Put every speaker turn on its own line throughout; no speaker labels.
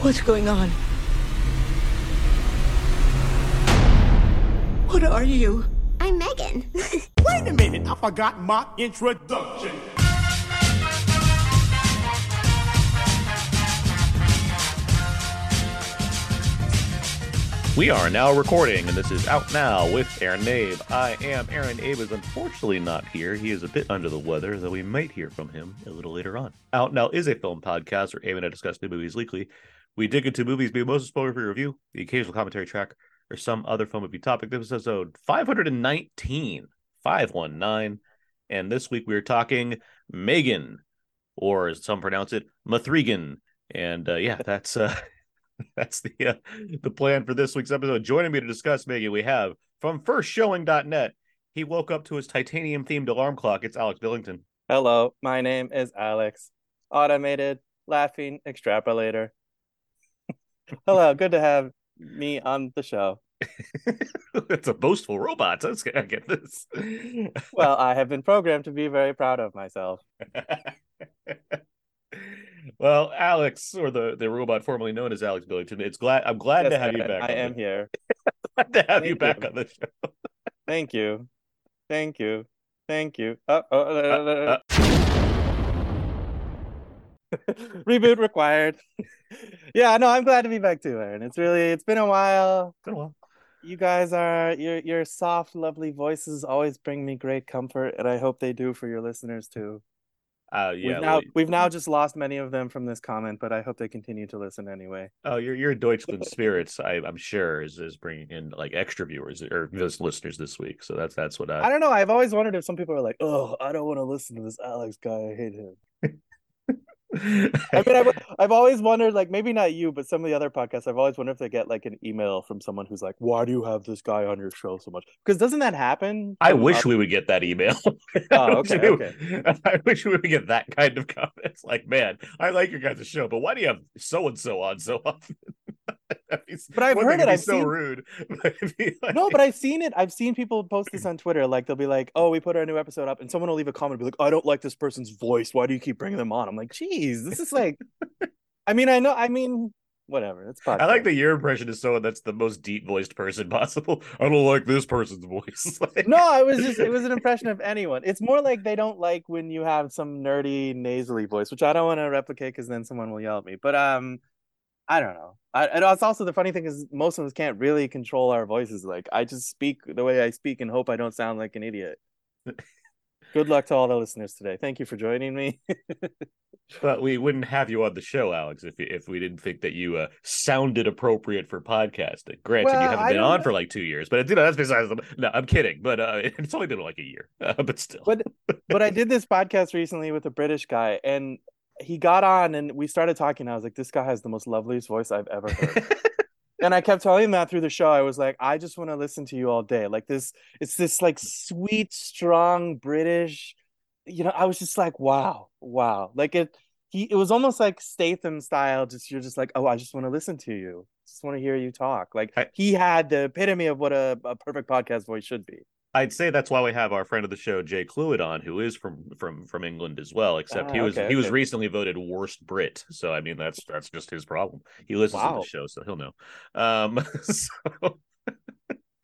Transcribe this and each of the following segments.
What's going on? What are you?
I'm Megan.
Wait a minute, I forgot my introduction.
We are now recording, and this is Out Now with Aaron Abe. I am Aaron Abe is unfortunately not here. He is a bit under the weather, though we might hear from him a little later on. Out Now is a film podcast where Abe and I discuss new movies weekly. We dig into movies, be most spoiler free review, the occasional commentary track, or some other film movie topic. This is episode 519, 519. And this week we are talking Megan, or as some pronounce it, Mathregan. And uh, yeah, that's uh, that's the uh, the plan for this week's episode. Joining me to discuss Megan, we have from firstshowing.net. He woke up to his titanium themed alarm clock. It's Alex Billington.
Hello, my name is Alex, automated laughing extrapolator. Hello, good to have me on the show.
It's a boastful robot. Let's get, I get this.
Well, I have been programmed to be very proud of myself.
well, Alex, or the, the robot formerly known as Alex Billington, it's glad I'm glad
Yes,
to have you back.
I am
the-
here.
glad to have you back
you.
on the show.
Thank you. Thank you. Thank you. Uh, oh, uh,
Uh,
Reboot required. yeah, no, I'm glad to be back too, Aaron. It's really it's been a while.
Been a while.
You guys are your your soft, lovely voices always bring me great comfort, and I hope they do for your listeners too.
Uh, yeah.
we've now we've now just lost many of them from this comment, but I hope they continue to listen anyway.
Oh, your your Deutschland spirits, I, I'm sure, is is bringing in like extra viewers or just listeners this week. So that's that's what I.
I don't know. I've always wondered if some people are like, "Oh, I don't want to listen to this Alex guy. I hate him." I mean, I've, I've always wondered, like, maybe not you, but some of the other podcasts. I've always wondered if they get like an email from someone who's like, "Why do you have this guy on your show so much?" Because doesn't that happen?
I wish we would get that email.
Oh,
I wish
okay,
we-
okay.
I wish we would get that kind of comments. Like, man, I like your guys' show, but why do you have so and so on so often?
But I've heard it, I've
so
seen-
rude. But like-
No, but I've seen it. I've seen people post this on Twitter. Like they'll be like, "Oh, we put our new episode up," and someone will leave a comment and be like, "I don't like this person's voice. Why do you keep bringing them on?" I'm like, "Geez, this is like." I mean, I know. I mean, whatever. It's podcast.
I like that your impression is someone that's the most deep voiced person possible. I don't like this person's voice. Like-
No, it was just it was an impression of anyone. It's more like they don't like when you have some nerdy nasally voice, which I don't want to replicate because then someone will yell at me. But um, I don't know. I, and it's also the funny thing is most of us can't really control our voices. Like I just speak the way I speak and hope I don't sound like an idiot. Good luck to all the listeners today. Thank you for joining me.
But we wouldn't have you on the show, Alex, if if we didn't think that you uh, sounded appropriate for podcasting. Granted, you haven't
I
been on
know.
for like two years, but you know that's besides the. No, I'm kidding, but uh, it's only been like a year, uh, but still.
But but I did this podcast recently with a British guy, and he got on, and we started talking. I was like, "This guy has the most loveliest voice I've ever heard." and I kept telling him that through the show. I was like, "I just want to listen to you all day." Like this, it's this like sweet, strong British. You know, I was just like, "Wow, wow!" Like it. He it was almost like Statham style. Just you're just like, "Oh, I just want to listen to you. Just want to hear you talk." Like
I-
he had the epitome of what a, a perfect podcast voice should be.
I'd say that's why we have our friend of the show, Jay Cluid, on, who is from from from England as well. Except
Ah,
he was
okay,
he was recently voted worst Brit, so I mean that's that's just his problem. He listens to the show, so he'll know. Um, so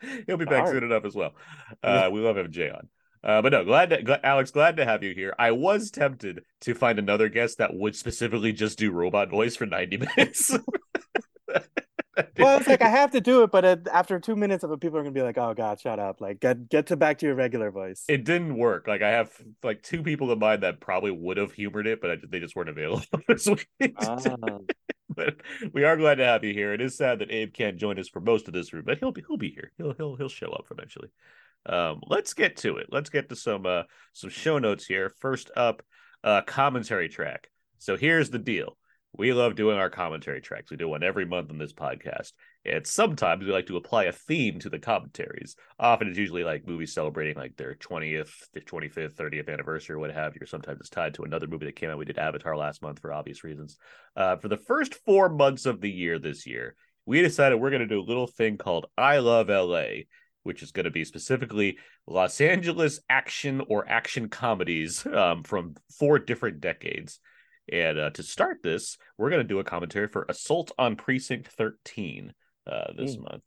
he'll be back soon enough as well. Uh, we love having Jay on. Uh, but no, glad to, gl- Alex, glad to have you here. I was tempted to find another guest that would specifically just do robot voice for ninety minutes.
well, it's like I have to do it, but uh, after two minutes of it, people are gonna be like, "Oh God, shut up! Like, get get to back to your regular voice."
it didn't work. Like I have like two people in mind that probably would have humored it, but I, they just weren't available this week.
Ah.
but we are glad to have you here. It is sad that Abe can't join us for most of this room, but he'll be he'll be here. He'll he'll he'll show up eventually. Um, let's get to it. Let's get to some uh some show notes here. First up, uh commentary track. So here's the deal. We love doing our commentary tracks. We do one every month on this podcast. And sometimes we like to apply a theme to the commentaries. Often it's usually like movies celebrating like their 20th, 25th, 30th anniversary or what have you. Sometimes it's tied to another movie that came out. We did Avatar last month for obvious reasons. Uh, for the first four months of the year this year, we decided we're going to do a little thing called I Love LA, which is going to be specifically Los Angeles action or action comedies um, from four different decades. And uh, to start this, we're going to do a commentary for Assault on Precinct 13 uh, this
Mm.
month.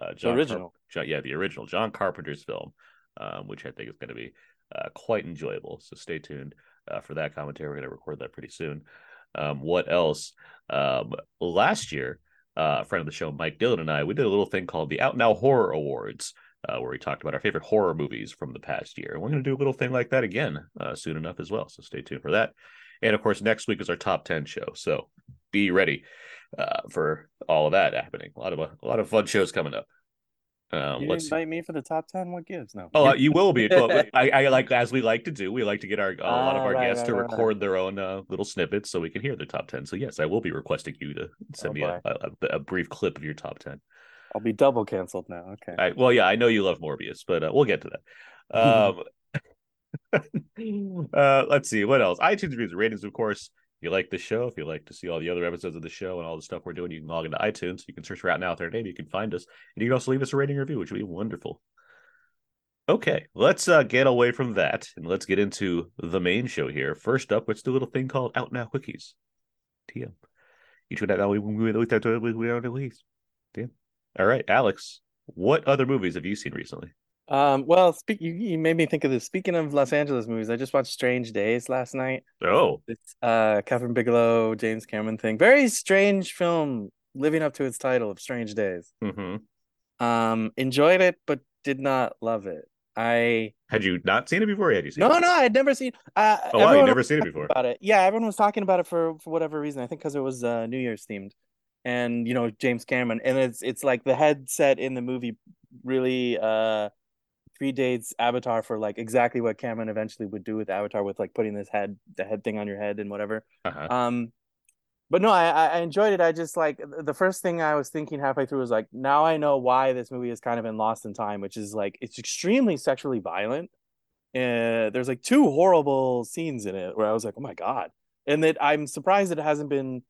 Uh,
The original.
John, yeah, the original John Carpenter's film, um, which I think is going to be uh, quite enjoyable. So stay tuned uh, for that commentary. We're going to record that pretty soon. Um, what else? Um, last year, uh, a friend of the show, Mike Dillon, and I, we did a little thing called the Out Now Horror Awards, uh, where we talked about our favorite horror movies from the past year. And we're going to do a little thing like that again uh, soon enough as well. So stay tuned for that. And of course, next week is our top 10 show. So be ready uh, for all of that happening. A lot of a lot of fun shows coming up. Um,
you
let's
didn't
see.
invite me for the top ten. What gives? No.
Oh, uh, you will be. I, I like as we like to do. We like to get our a lot of
Ah,
our
right,
guests
right,
to
right,
record their own uh, little snippets so we can hear their top ten. So yes, I will be requesting you to send
Oh,
me a, a, a brief clip of your top ten.
I'll be double canceled now. Okay.
I, well, yeah, I know you love Morbius, but uh, we'll get to that. Um, uh, let's see what else. iTunes reviews, ratings, of course. If you like the show, if you like to see all the other episodes of the show and all the stuff we're doing, you can log into iTunes. You can search for Out Now with our name. You can find us, and you can also leave us a rating review, which would be wonderful. Okay, let's uh, get away from that and let's get into the main show here. First up, let's do a little thing called Out Now Quickies. TM. Each one that we we we we we. TM. All right, Alex, what other movies have you seen recently?
Um. Well, speak. You, you made me think of this. Speaking of Los Angeles movies, I just watched Strange Days last night.
Oh,
It's uh Kathryn Bigelow, James Cameron thing. Very strange film, living up to its title of Strange Days.
hmm
Um. Enjoyed it, but did not love it. I
had you not seen it before? Or had you seen
no
it?
no I'd never seen. Uh,
Oh, wow, you never seen it before.
About it, yeah. Everyone was talking about it for for whatever reason. I think because it was uh, New Year's themed, and you know James Cameron, and it's it's like the headset in the movie really uh predates Avatar for like exactly what Cameron eventually would do with Avatar with like putting this head the head thing on your head and whatever.
Uh-huh.
Um, but no, I I enjoyed it. I just like the first thing I was thinking halfway through was like, now I know why this movie has kind of been lost in time, which is like it's extremely sexually violent. Uh, there's like two horrible scenes in it where I was like, oh my god, and that I'm surprised that it hasn't been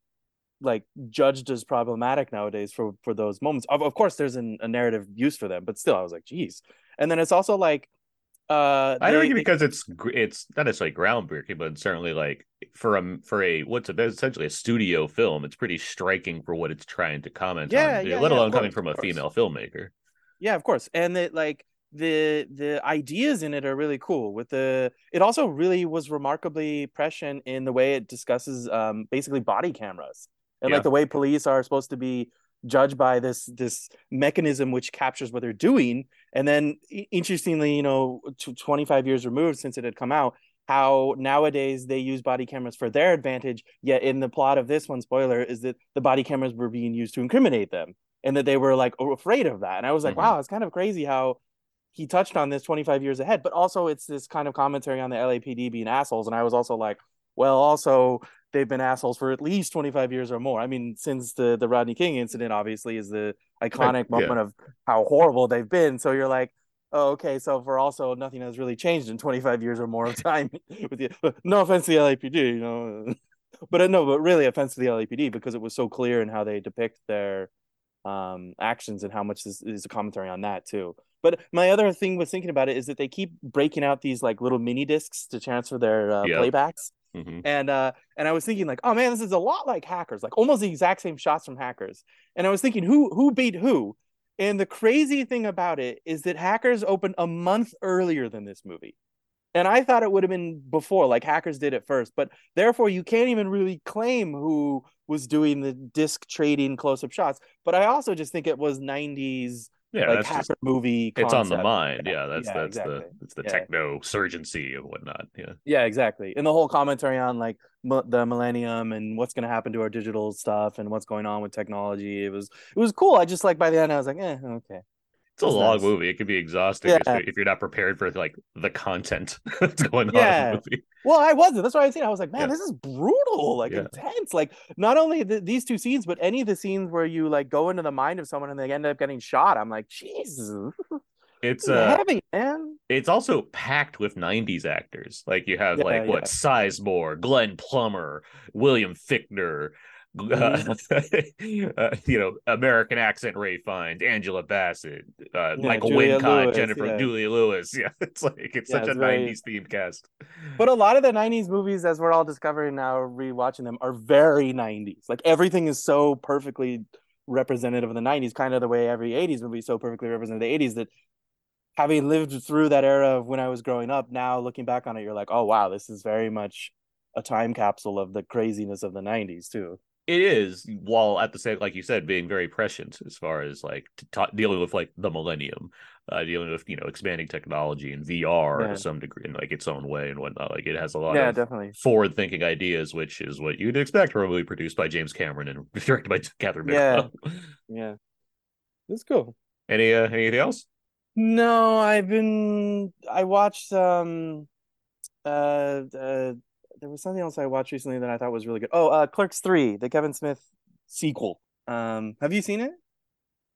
like judged as problematic nowadays for for those moments. Of, of course, there's an, a narrative use for them, but still, I was like, geez. And then it's also like, uh,
I
they-
think because it's it's not necessarily groundbreaking, but certainly like for a for a what's a, essentially a studio film, it's pretty striking for what it's trying to comment
Yeah,
on.
yeah,
let
yeah,
alone
of
coming
course,
from a female filmmaker.
Yeah, of course. And that like the the ideas in it are really cool. With the it also really was remarkably prescient in the way it discusses um basically body cameras and
Yeah.
like the way police are supposed to be judged by this this mechanism which captures what they're doing. And then interestingly, you know, tw 25 years removed since it had come out, how nowadays they use body cameras for their advantage. Yet in the plot of this one, spoiler, is that the body cameras were being used to incriminate them and that they were like afraid of that. And I was like,
Mhm.
wow, it's kind of crazy how he touched on this 25 years ahead, but also it's this kind of commentary on the LAPD being assholes. And I was also like, well, also they've been assholes for at least 25 years or more. I mean, since the the Rodney King incident obviously is the iconic
yeah.
moment of how horrible they've been. So you're like, oh, okay, so for also nothing has really changed in 25 years or more of time with you. No offense to the LAPD, you know. But uh, no, but really offense to the LAPD because it was so clear in how they depict their um actions and how much this is a commentary on that too. But my other thing was thinking about it is that they keep breaking out these like little mini discs to transfer their uh,
Yep.
playbacks.
Mhm.
And uh and I was thinking like, oh man, this is a lot like hackers, like almost the exact same shots from hackers. And I was thinking who who beat who? And the crazy thing about it is that hackers opened a month earlier than this movie. And I thought it would have been before, like hackers did it first, but therefore you can't even really claim who was doing the disc trading close-up shots. But I also just think it was 90s
Yeah,
like
that's
hacker
just
movie.
it's on the mind. Yeah, that's
Yeah,
that's
exactly.
the it's the
Yeah.
techno surgency of whatnot. Yeah.
Yeah, exactly. And the whole commentary on like m- the millennium and what's going to happen to our digital stuff and what's going on with technology. It was it was cool. I just like by the end I was like, eh, okay.
It's a long
nice.
movie. It can be exhausting
Yeah.
if, you're, not prepared for like the content that's going on
Yeah.
in the movie.
Well, I wasn't. That's why I seen. it. I was like, man,
Yeah.
this is brutal, like intense. Like not only the, these two scenes, but any of the scenes where you like go into the mind of someone and they end up getting shot. I'm like, Jesus,
It's uh
heavy, man.
it's also packed with 90s actors. Like you have like what. Sizemore, Glenn Plummer, William Fichtner,
Mm-hmm.
uh, you know, American accent Ralph Fiennes, Angela Bassett, uh,
Yeah,
Michael
Julia
Wincott,
Lewis,
Jennifer
yeah.
Lewis. Yeah, it's like it's
Yeah,
such
it's
a
very-
'90s themed cast.
But a lot of the 90s movies, as we're all discovering now, rewatching them, are very 90s. Like everything is so perfectly representative of the 90s, kind of the way every 80s movie is so perfectly represented the 80s that having lived through that era of when I was growing up, now looking back on it, you're like, oh, wow, this is very much a time capsule of the craziness of the 90s, too.
It is, while at the same, like you said, being very prescient as far as like ta- dealing with like the millennium, uh, dealing with you know expanding technology and VR
Yeah.
to some degree in like its own way and whatnot. Like it has a lot
Yeah,
of
definitely.
forward-thinking ideas, which is what you'd expect from a movie produced by James Cameron and directed by Kathryn
Yeah.
Bigelow.
Yeah. It's cool.
Any uh, anything else?
No, I've been I watched um uh uh there was something else I watched recently that I thought was really good. Oh, uh Clerks 3, the Kevin Smith sequel. Um have you seen it?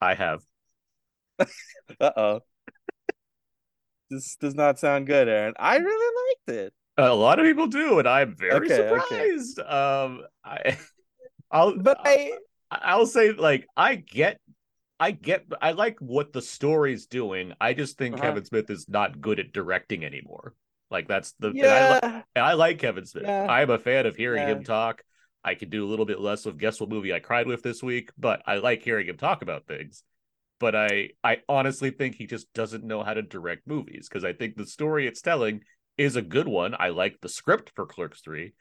I have.
Uh-oh. This does not sound good, Aaron. I really liked it.
A lot of people do, and I'm very
Okay, okay.
surprised. Um, I, I'll,
But I
I'll say like I get I get I like what the story's doing. I just think
Uh-huh.
Kevin Smith is not good at directing anymore. Like that's the and I, li-
yeah.
I like Kevin Smith.
Yeah.
I'm a fan of hearing
Yeah.
him talk. I could do a little bit less of guess what movie I cried with this week, but I like hearing him talk about things. But I I honestly think he just doesn't know how to direct movies because I think the story it's telling is a good one. I like the script for Clerks 3,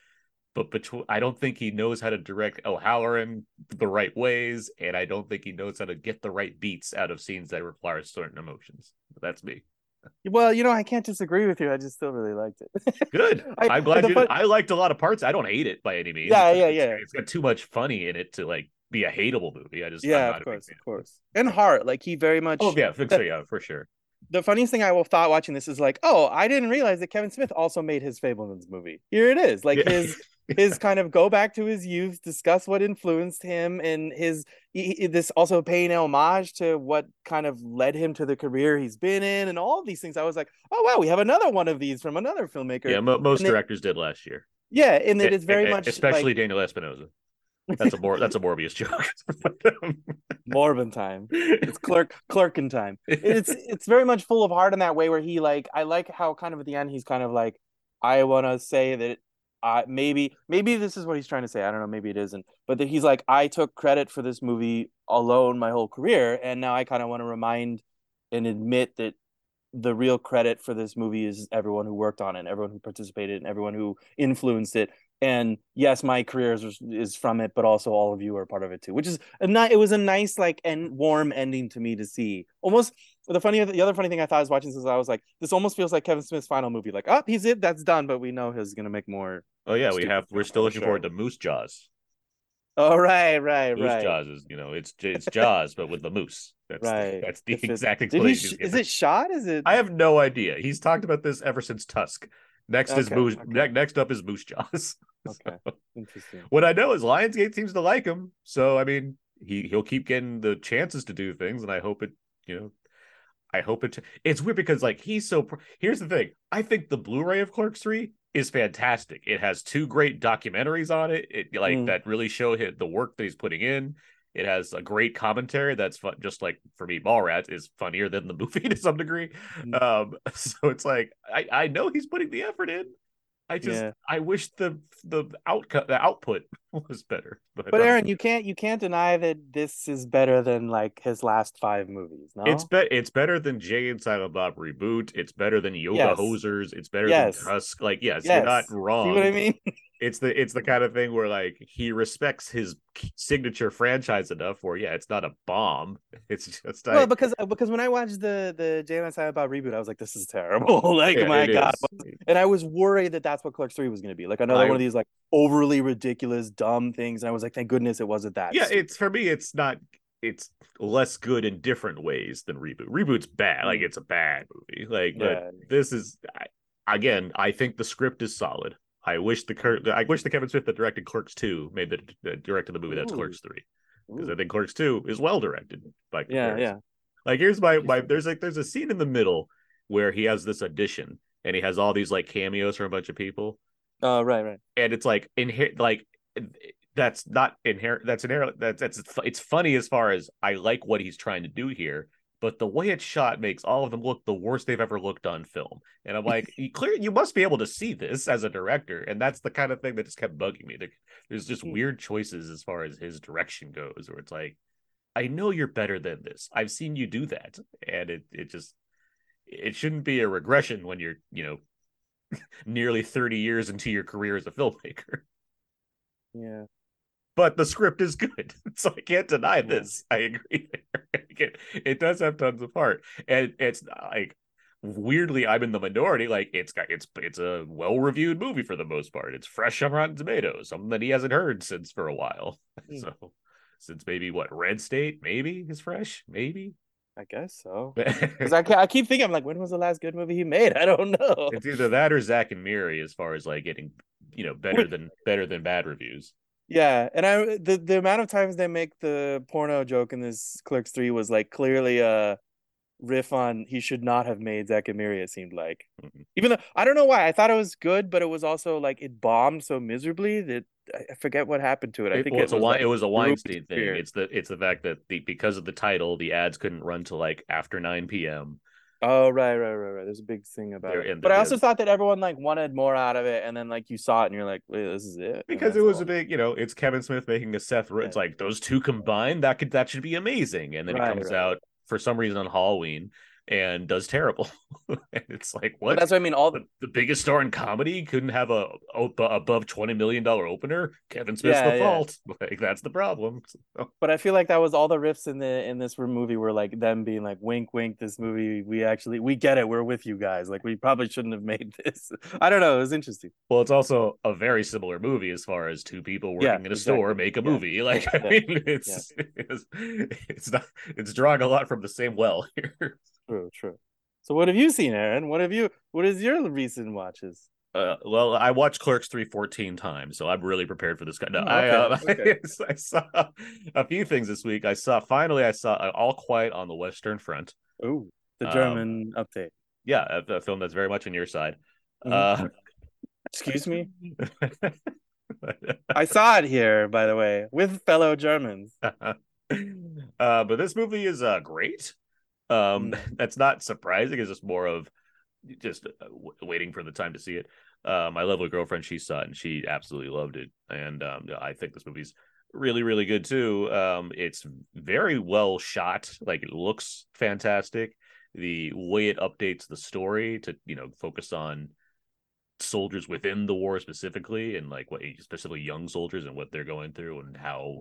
but between I don't think he knows how to direct O'Halloran the right ways, and I don't think he knows how to get the right beats out of scenes that require certain emotions. That's me.
Well, you know, I can't disagree with you. I just still really liked it.
Good.
I-
am glad you.
fun-
I liked a lot of parts. I don't hate it by any means.
Yeah, yeah, yeah.
It's got too much funny in it to like be a hateable movie. I just
yeah, of course, of course. And heart, like he very much
Oh yeah, for sure, yeah, for sure.
the funniest thing I will thought watching this is like, oh, I didn't realize that Kevin Smith also made his Fabelmans movie. Here it is, like
Yeah.
his his kind of go back to his youth, discuss what influenced him, and his he, this also paying homage to what kind of led him to the career he's been in, and all of these things. I was like, oh wow, we have another one of these from another filmmaker.
Yeah, mo- most
And
directors did last year.
Yeah, and it
E-
very
e-
much
especially
like,
Daniel Espinosa. That's a more that's a Morbius joke.
Morbin time. It's clerk clerkin time. it's it's very much full of heart in that way where he like I like how kind of at the end he's kind of like I want to say that uh maybe maybe this is what he's trying to say I don't know maybe it isn't but he's like I took credit for this movie alone my whole career and now I kind of want to remind and admit that the real credit for this movie is everyone who worked on it everyone who participated and everyone who influenced it and yes my career is, is from it but also all of you are part of it too which is a ni- it was a nice like and warm ending to me to see almost the funny the other funny thing i thought I was watching this is i was like this almost feels like kevin smith's final movie like oh he's it that's done but we know he's gonna make more
oh yeah, we have. We're still looking forward to Moose Jaws.
oh right right
Moose
right
Jaws is you know it's it's Jaws but with the moose. That's
Right.
the, that's the
If
exact explanation.
sh- is it shot is it
I have no idea. He's talked about this ever since Tusk. Next is Moose.
okay.
ne- next up is Moose Jaws.
okay interesting
What I know is Lionsgate seems to like him, so I mean he he'll keep getting the chances to do things, and I hope it you know. I hope it. It's weird because like he's so. Pr- Here's the thing. I think the Blu-ray of Clerks Three is fantastic. It has two great documentaries on it. It like
Mm.
that really show his, the work that he's putting in. It has a great commentary that's fun. Just like for me, Mallrats is funnier than the movie to some degree.
Mm.
Um, so it's like I I know he's putting the effort in. I just
Yeah.
I wish the the outcome the output was better. But,
but
um,
aaron you can't you can't deny that this is better than like his last five movies no
It's be- it's better than Jay and Silent Bob reboot. It's better than Yoga
Yes.
Hosers. It's better
Yes.
than Tusk. Like yes,
Yes.
you're not wrong.
see what i mean
It's the it's the kind of thing where like he respects his signature franchise enough where yeah, it's not a bomb. It's just like
well because because when i watched the the jay and silent bob reboot i was like this is terrible like
yeah,
my god
is.
and I was worried that that's what Clerks Three was going to be, like another
I-
one of these like overly ridiculous, dumb things. And I was like, thank goodness it wasn't that.
Yeah, it's for me. It's not. It's less good in different ways than reboot. Reboot's bad. Like
Mm.
it's a bad movie. Like but
yeah,
this is I, again. I think the script is solid. I wish the I wish the Kevin Smith that directed Clerks two made the that directed the movie that's
Ooh.
Clerks three because I think Clerks two is well directed by
yeah,
comparison.
yeah.
Like here's my my there's like there's a scene in the middle where he has this audition and he has all these like cameos from a bunch of people
Oh, right, right.
and it's like in here like that's not inherent. That's inherent. That's that's it's funny as far as I like what he's trying to do here, but the way it's shot makes all of them look the worst they've ever looked on film. And I'm like, you clear, you must be able to see this as a director, and that's the kind of thing that just kept bugging me. There, there's just weird choices as far as his direction goes, where it's like, I know you're better than this. I've seen you do that, and it it just it shouldn't be a regression when you're you know nearly 30 years into your career as a filmmaker.
Yeah.
But the script is good, so I can't deny this. I agree. It, it does have tons of heart, and it's like weirdly, I'm in the minority. Like it's got it's it's a well reviewed movie for the most part. It's fresh on Rotten Tomatoes, something that he hasn't heard since for a while.
Hmm.
So since maybe what Red State maybe is fresh, maybe.
I guess so. Because I, I keep thinking, I'm like, when was the last good movie he made? I don't know.
It's either that or Zack and Miri as far as like getting you know better than better than bad reviews.
Yeah, and I the the amount of times they make the porno joke in this Clerks three was like clearly a riff on he should not have made Miri. It seemed like,
Mhm.
even though I don't know why I thought it was good, but it was also like it bombed so miserably that I forget what happened to it. I
It,
think
well,
it
it's a
was
Wein-
like,
it was a Weinstein thing. It's the it's the fact that the because of the title, the ads couldn't run till like after nine p.m.
Oh right, right, right, right. There's a big thing about it. But I also thought that everyone like wanted more out of it, and then like you saw it and you're like, wait, this is it.
Because it was
all.
a big, you know, it's Kevin Smith making a Seth. It's like those two combined, that could that should be amazing, and then
Right,
it comes
right.
out for some reason on Halloween and does terrible. and it's like what?
But that's what I mean. All
the, the biggest star in comedy couldn't have a, above twenty million dollar opener. Kevin Smith's
Yeah,
the
yeah.
fault. Like that's the problem. So,
But I feel like that was all the riffs in the in this movie were like them being like, "Wink, wink." This movie, we actually we get it. We're with you guys. Like we probably shouldn't have made this. I don't know. It was interesting.
well, it's also a very similar movie as far as two people working
Yeah,
in a store make a movie. Like I mean, it's it's it's not it's drawing a lot from the same well here.
True, true. So what have you seen, Aaron? What have you? What is your recent watches?
Uh, well, I watched Clerks three fourteen times, so I'm really prepared for this guy. No,
Oh,
I, uh,
okay, okay.
I saw a few things this week. I saw finally I saw uh, All Quiet on the Western Front.
Oh, the
Um,
German update.
Yeah, a, a film that's very much on your side.
Mhm. Excuse me. I saw it here, by the way, with fellow Germans.
uh, but this movie is uh, great. Um,
Mm.
that's not surprising. It's just more of just uh, w- waiting for the time to see it. Uh, my lovely girlfriend, she saw it and she absolutely loved it, and um, I think this movie's really, really good too. Um, it's very well shot. Like it looks fantastic. The way it updates the story to you know focus on soldiers within the war specifically and like what specifically young soldiers and what they're going through and how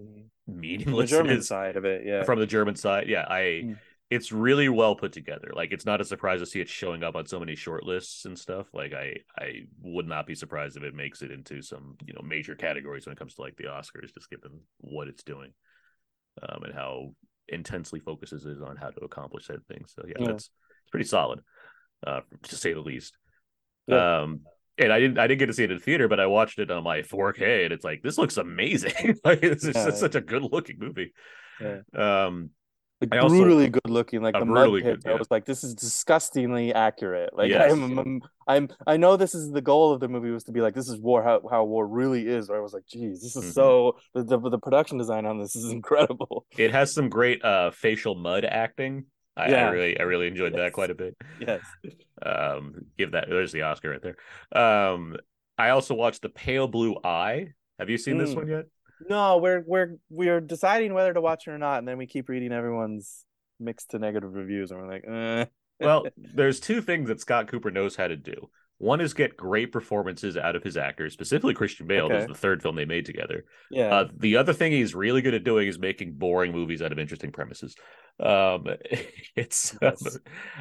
The
meaningless the
German
is
side of it, yeah.
from the German side. Yeah, I
Mm.
It's really well put together. Like it's not a surprise to see it showing up on so many short lists and stuff. Like I I would not be surprised if it makes it into some, you know, major categories when it comes to like the Oscars, just given what it's doing. Um and how intensely focuses it on how to accomplish said thing. So yeah,
Yeah.
that's it's pretty solid, uh, to say the least.
Yeah.
Um and I didn't I didn't get to see it in theater, but I watched it on my 4K and it's like this looks amazing. like it's just
Yeah.
such a good looking movie.
Yeah.
Um
Like
I also-
brutally good looking, like the mud pit.
good,
I was like, this is disgustingly accurate. Like
Yes.
I'm, I'm, I'm, I know this is the goal of the movie was to be like, this is war, how, how war really is. Or I was like, geez, this is
Mhm.
so the, the the production design on this is incredible.
It has some great uh facial mud acting. I, I really I really enjoyed that quite a bit.
Yes.
Um give that there's the Oscar right there. Um I also watched The Pale Blue Eye. Have you seen this
Mm.
one yet?
No, we're we're we're deciding whether to watch it or not, and then we keep reading everyone's mixed to negative reviews, and we're like, eh.
Well, there's two things that Scott Cooper knows how to do. One is get great performances out of his actors, specifically Christian Bale.
Okay.
This is the third film they made together.
yeah,
Uh, the other thing he's really good at doing is making boring movies out of interesting premises. Um, it's
Yes.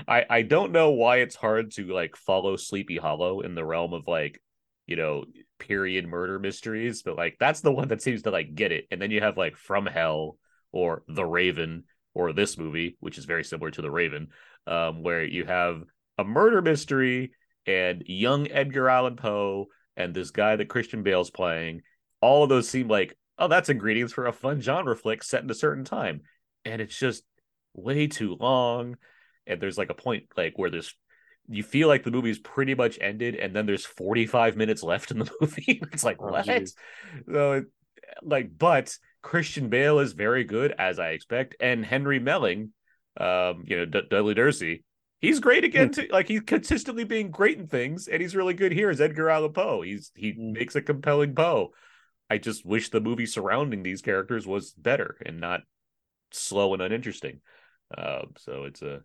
I I don't know why it's hard to like follow Sleepy Hollow in the realm of like you know period murder mysteries, but like that's the one that seems to like get it. And then you have like From Hell or The Raven or this movie, which is very similar to The Raven, um, where you have a murder mystery and young Edgar Allan Poe and this guy that Christian Bale's playing. All of those seem like, oh, that's ingredients for a fun genre flick set in a certain time. And it's just way too long. And there's like a point like where there's you feel like the movie's pretty much ended, and then there's 45 minutes left in the movie. it's like
Oh,
what?
geez.
So like, but Christian Bale is very good as I expect, and Henry Melling, um, you know, D- Dudley Dursley, he's great again. Too. Like he's consistently being great in things, and he's really good here as Edgar Allan Poe. He's he
Mm.
makes a compelling Poe. I just wish the movie surrounding these characters was better and not slow and uninteresting. Uh, so it's a,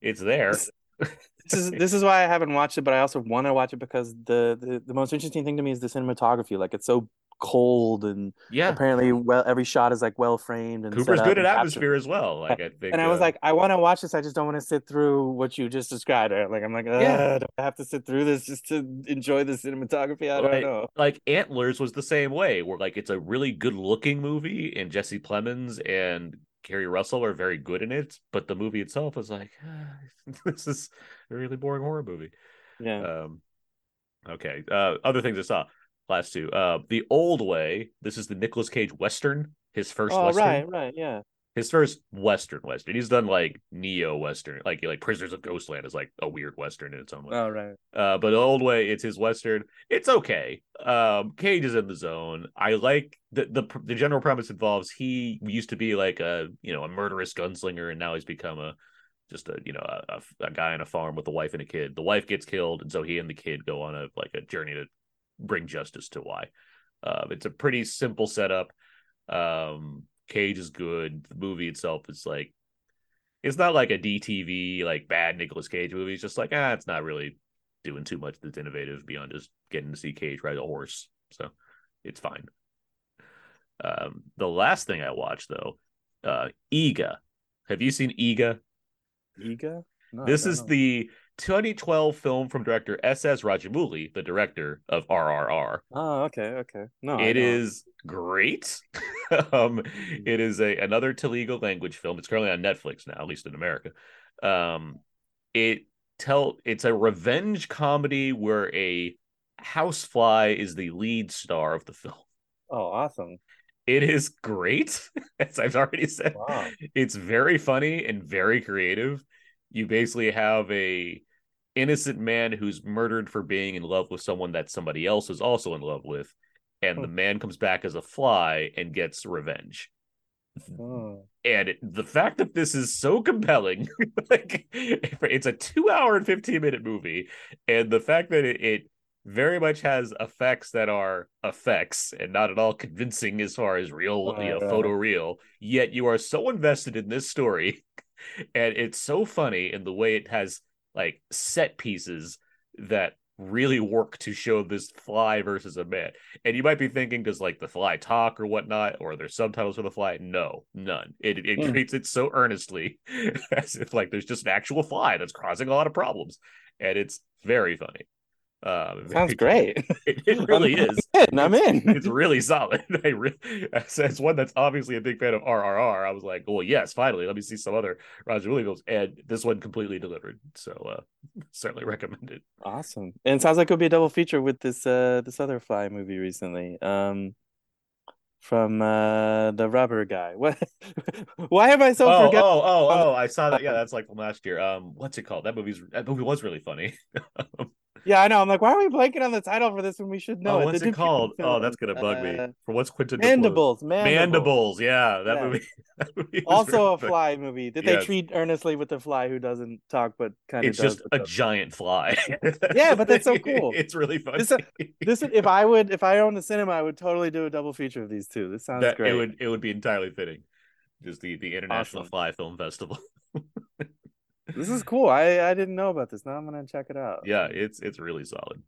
it's there.
This is this is why I haven't watched it, but I also want to watch it because the, the the most interesting thing to me is the cinematography. Like it's so cold and
Yeah,
apparently well every shot is like well framed and
Cooper's good at
captured.
atmosphere as well. Like I think,
And I was
uh,
like, I want to watch this. I just don't want to sit through what you just described. Right? Like I'm like,
Yeah.
I have to sit through this just to enjoy the cinematography? I don't
Like-
know.
like Antlers was the same way, where like it's a really good looking movie, and Jesse Plemons and Keri Russell are very good in it, but the movie itself was like, this is a really boring horror movie.
Yeah.
Um, okay. Uh, other things I saw last two. Uh, The Old Way. This is the Nicolas Cage western. His first
oh
western.
right, right, yeah.
His first western western. He's done like neo western, like like Prisoners of Ghostland is like a weird western in its own way.
Oh right.
Uh, but the old way, it's his western. It's okay. Um, Cage is in the zone. I like the the the general premise involves he used to be like a you know a murderous gunslinger, and now he's become a just a you know a, a, guy on a farm with a wife and a kid. The wife gets killed, and so he and the kid go on a like a journey to bring justice to why. Uh, it's a pretty simple setup. Um, Cage is good. The movie itself is like it's not like a DTV like bad Nicolas Cage movie. It's just like ah, it's not really doing too much that's innovative beyond just getting to see Cage ride a horse. So it's fine. Um, the last thing I watched though, uh, Eega. Have you seen Eega?
Eega? No,
this is
know.
the 2012 film from director S.S. Rajamouli, the director of RRR.
Oh, okay, okay. No,
It is great. um, it is a another Telugu language film. It's currently on Netflix now, at least in America. Um, it tell it's a revenge comedy where a housefly is the lead star of the film.
Oh, awesome.
It is great, as I've already said.
Wow.
It's very funny and very creative. You basically have a innocent man who's murdered for being in love with someone that somebody else is also in love with, and the
Hmm.
man comes back as a fly and gets revenge.
Oh.
And it, the fact that this is so compelling, like it's a two-hour and fifteen-minute movie, and the fact that it, it very much has effects that are effects and not at all convincing as far as real, you know, photo real. Yet you are so invested in this story, and it's so funny in the way it has like set pieces that really work to show this fly versus a man. And you might be thinking, does like the fly talk or whatnot, or there's subtitles for the fly? No, none. It it
Hmm.
treats it so earnestly as if like there's just an actual fly that's causing a lot of problems, and it's very funny. Um,
Sounds
very-
great.
It, it really
I'm,
is.
I'm in. I'm in.
It's really solid. I re- as, one that's obviously a big fan of RRR, I was like, well, yes, finally, let me see some other Roger Williams, and this one completely delivered. So, uh, certainly recommend it.
Awesome. And it sounds like it'll be a double feature with this uh this other fly movie recently. Um from uh the rubber guy. What why am I so
oh,
forgetful?
oh, oh, oh! I saw that. Yeah, that's like from last year. Um, what's it called? That movie's that movie was really funny.
Yeah, I know. I'm like, why are we blanking on the title for this when we should know
oh,
it?
what's
The
it called?
Dupieux
Oh, that's gonna
film.
bug me.
Uh,
For what's Quentin?
Mandibles, mandibles.
Mandibles. Yeah, that
Yeah.
movie. that movie
Also
really
a
funny.
fly movie. Did
Yes.
they treat earnestly with the fly who doesn't talk but kind of
It's
does?
just a
does?
giant fly.
Yeah, but that's so cool.
It's really funny.
This, uh, this if I would if I owned a cinema, I would totally do a double feature of these two. This sounds
that
great.
it would it would be entirely fitting. Just the the International
Awesome.
Fly Film Festival.
This is cool. I I didn't know about this. Now I'm gonna check it out.
yeah, it's it's really solid.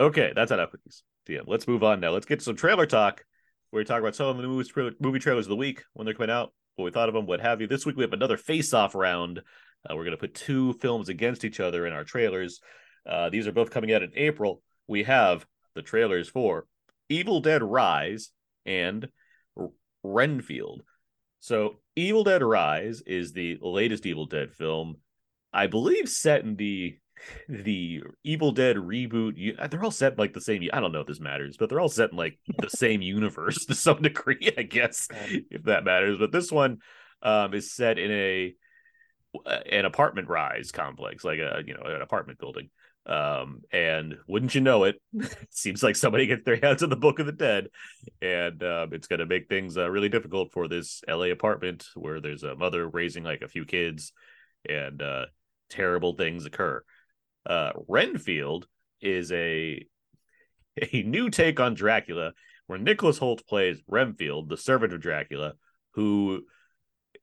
Okay, that's enough of these. DM. Let's move on now. Let's get to some trailer talk. Where we talk about some of the movies, movie trailers of the week when they're coming out, what we thought of them, what have you. This week we have another face-off round. Uh, we're to put two films against each other in our trailers. Uh, these are both coming out in April. We have the trailers for Evil Dead Rise and Renfield. So, Evil Dead Rise is the latest Evil Dead film, I believe, set in the the Evil Dead reboot. They're all set like the same. I don't know if this matters, but they're all set in like the same universe to some degree, I guess, if that matters. But this one um, is set in a an apartment rise complex, like a you know an apartment building. Um, and wouldn't you know it, seems like somebody gets their hands on the Book of the Dead, and um, it's going to make things uh, really difficult for this LA apartment where there's a mother raising like a few kids, and uh, terrible things occur. Uh, Renfield is a a new take on Dracula, where Nicholas Hoult plays Renfield, the servant of Dracula, who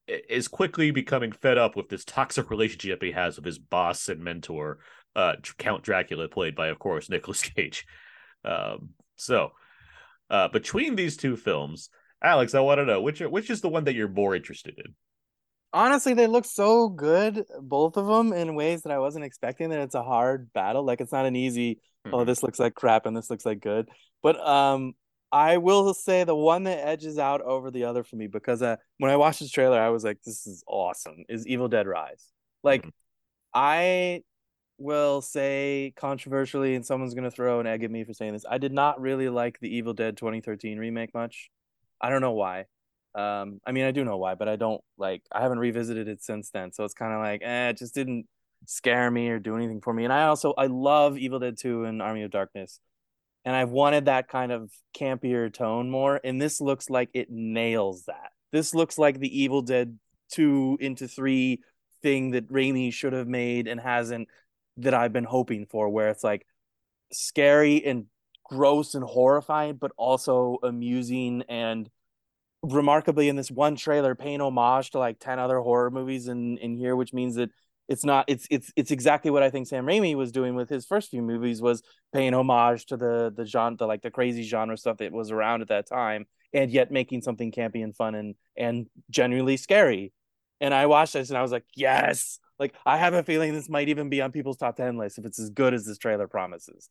is quickly becoming fed up with this toxic relationship he has with his boss and mentor, uh, Count Dracula, played by, of course, Nicolas Cage. Um, so, uh, between these two films, Alex, I want to know which which is the one that you're more interested in.
Honestly, they look so good, both of them, in ways that I wasn't expecting. That it's a hard battle. Like it's not an easy. Mm-hmm. Oh, this looks like crap, and this looks like good. But um, I will say the one that edges out over the other for me because uh, when I watched this trailer, I was like, "This is awesome." Is Evil Dead Rise? Like, mm-hmm. I will say controversially, and someone's gonna throw an egg at me for saying this. I did not really like the Evil Dead 2013 remake much. I don't know why. Um, I mean, I do know why, but I don't like. I haven't revisited it since then, so it's kind of like, eh, it just didn't scare me or do anything for me. And I also I love Evil Dead 2 and Army of Darkness, and I've wanted that kind of campier tone more. And this looks like it nails that. This looks like the Evil Dead 2 into 3 thing that Raimi should have made and hasn't that I've been hoping for, where it's like scary and gross and horrifying, but also amusing and remarkably in this one trailer paying homage to like 10 other horror movies in in here which means that it's not it's it's it's exactly what I think Sam Raimi was doing with his first few movies was paying homage to the the genre the like the crazy genre stuff that was around at that time and yet making something campy and fun and and genuinely scary. And I watched this and I was like yes like I have a feeling this might even be on people's top 10 list if it's as good as this trailer promises.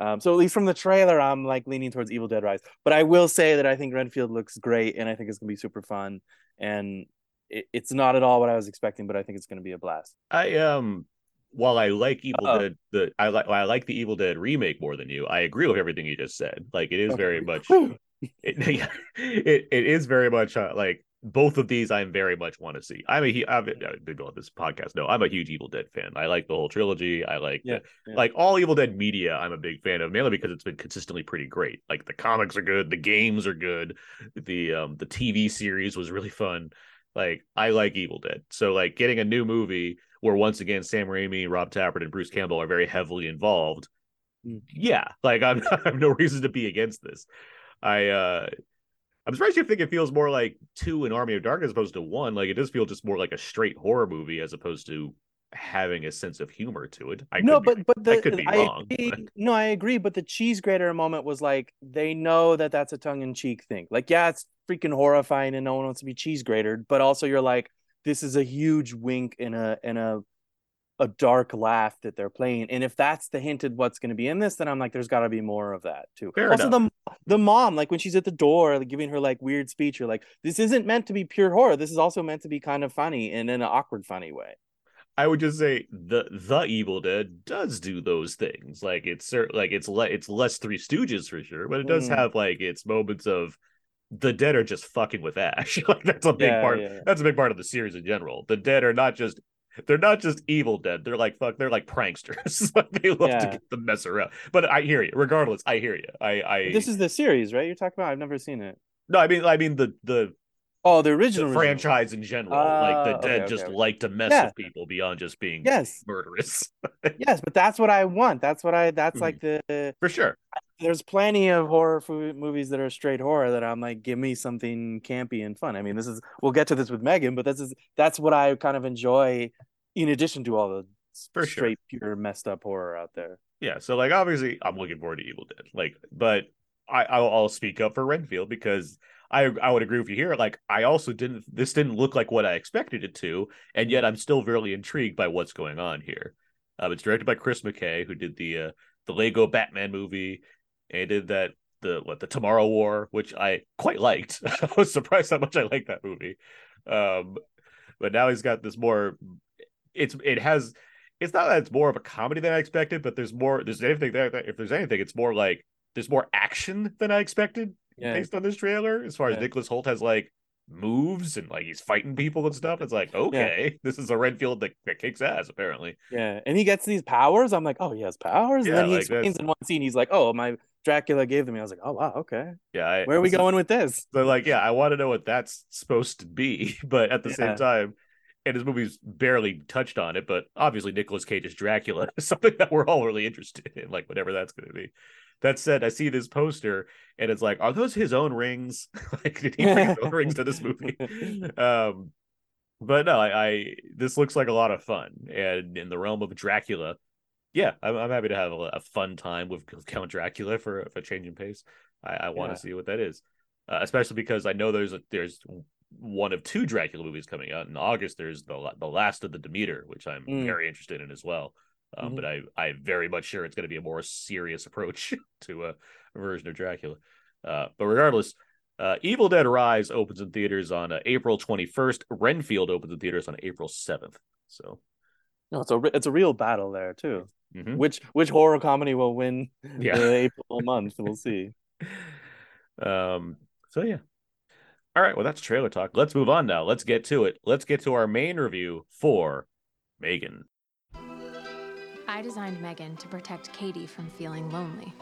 Um, so at least from the trailer, I'm like leaning towards Evil Dead Rise. But I will say that I think Renfield looks great, and I think it's gonna be super fun. And it, it's not at all what I was expecting, but I think it's gonna be a blast.
I um, while I like Evil Uh-oh. Dead, the I like I like the Evil Dead remake more than you. I agree with everything you just said. Like it is very much. it, it, it is very much uh, like both of these I very much want to see. I'm a I've been on this podcast. No, I'm a huge Evil Dead fan. I like the whole trilogy. I like yeah, the, yeah. like all Evil Dead media. I'm a big fan of mainly because it's been consistently pretty great. Like the comics are good, the games are good, the um the TV series was really fun. Like I like Evil Dead. So like getting a new movie where once again Sam Raimi, Rob Tapert, and Bruce Campbell are very heavily involved. Mm. Yeah, like I'm I have no reason to be against this. I uh I'm surprised you think it feels more like two in Army of Darkness as opposed to one. Like it does feel just more like a straight horror movie as opposed to having a sense of humor to it. I
no, but
be,
but the,
I could be I wrong.
Agree, no, I agree. But the cheese grater moment was like they know that that's a tongue in cheek thing. Like, yeah, it's freaking horrifying, and no one wants to be cheese grated. But also, you're like, this is a huge wink and a and a a dark laugh that they're playing. And if that's the hint at what's going to be in this, then I'm like, there's got to be more of that too.
Fair
also,
enough.
the the mom, like when she's at the door, like, giving her like weird speech, you're like, this isn't meant to be pure horror. This is also meant to be kind of funny and in an awkward, funny way.
I would just say the the Evil Dead does do those things. Like it's like it's le- it's less Three Stooges for sure, but it does mm. have like its moments of the dead are just fucking with Ash. like that's a big yeah, part. Yeah. That's a big part of the series in general. The dead are not just they're not just evil dead. They're like fuck. They're like pranksters. like they love yeah. to get the mess around. But I hear you. Regardless, I hear you. I, I.
This is the series, right? You're talking about. I've never seen it.
No, I mean, I mean the the.
Oh, the original,
the franchise in general. Uh, like the dead okay, just okay. like to mess yeah. with people beyond just being
yes
murderous.
yes, but that's what I want. That's what I. That's mm. like the
for sure.
There's plenty of horror movies that are straight horror that I'm like, give me something campy and fun. I mean, this is we'll get to this with Megan, but this is that's what I kind of enjoy in addition to all the For straight sure. pure messed up horror out there.
Yeah, so like obviously I'm looking forward to Evil Dead. Like, but I I'll, I'll speak up for Renfield because I I would agree with you here. Like I also didn't this didn't look like what I expected it to, and yet I'm still really intrigued by what's going on here. Um, it's directed by Chris McKay, who did the uh, the Lego Batman movie, and did that the what the Tomorrow War, which I quite liked. I was surprised how much I liked that movie. Um, but now he's got this more it's it has it's not that it's more of a comedy than I expected, but there's more there's anything there if there's anything, it's more like there's more action than I expected yeah. based on this trailer. As far as. Nicholas Hoult has like moves and like he's fighting people and stuff. It's like, okay, this is a Renfield that, that kicks ass, apparently.
Yeah, and he gets these powers. I'm like, oh, he has powers.
Yeah,
and then he
like,
explains
that's-
in one scene, he's like, oh, my Dracula gave them. I was like, oh wow, okay.
Yeah, I,
Where are we going with this?
So like, yeah, I want to know what that's supposed to be, but at the
Yeah.
same time, and his movie's barely touched on it, but obviously Nicolas Cage's Dracula is something that we're all really interested in, like whatever that's going to be. That said, I see this poster and it's like, are those his own rings? like, did he bring his own rings to this movie? Um, but no, I, I this looks like a lot of fun, and in the realm of Dracula, yeah, I'm, I'm happy to have a, a fun time with Count Dracula for, for a change in pace. I, I want to
Yeah.
see what that is, uh, especially because I know there's a, there's one of two Dracula movies coming out in August. There's the the Last of the Demeter, which I'm
Mm.
very interested in as well. Um,
Mhm.
But I I'm very much sure it's going to be a more serious approach to a, a version of Dracula. Uh, but regardless, uh, Evil Dead Rise opens in theaters on uh, April 21st. Renfield opens in theaters on April 7th. So,
No, it's a it's a real battle there too.
mhm.
Which which horror comedy will win
Yeah.
the April month? We'll see.
um, so yeah. All right, well that's trailer talk. Let's move on now. Let's get to it. Let's get to our main review for Megan.
I designed Megan to protect Katie from feeling lonely.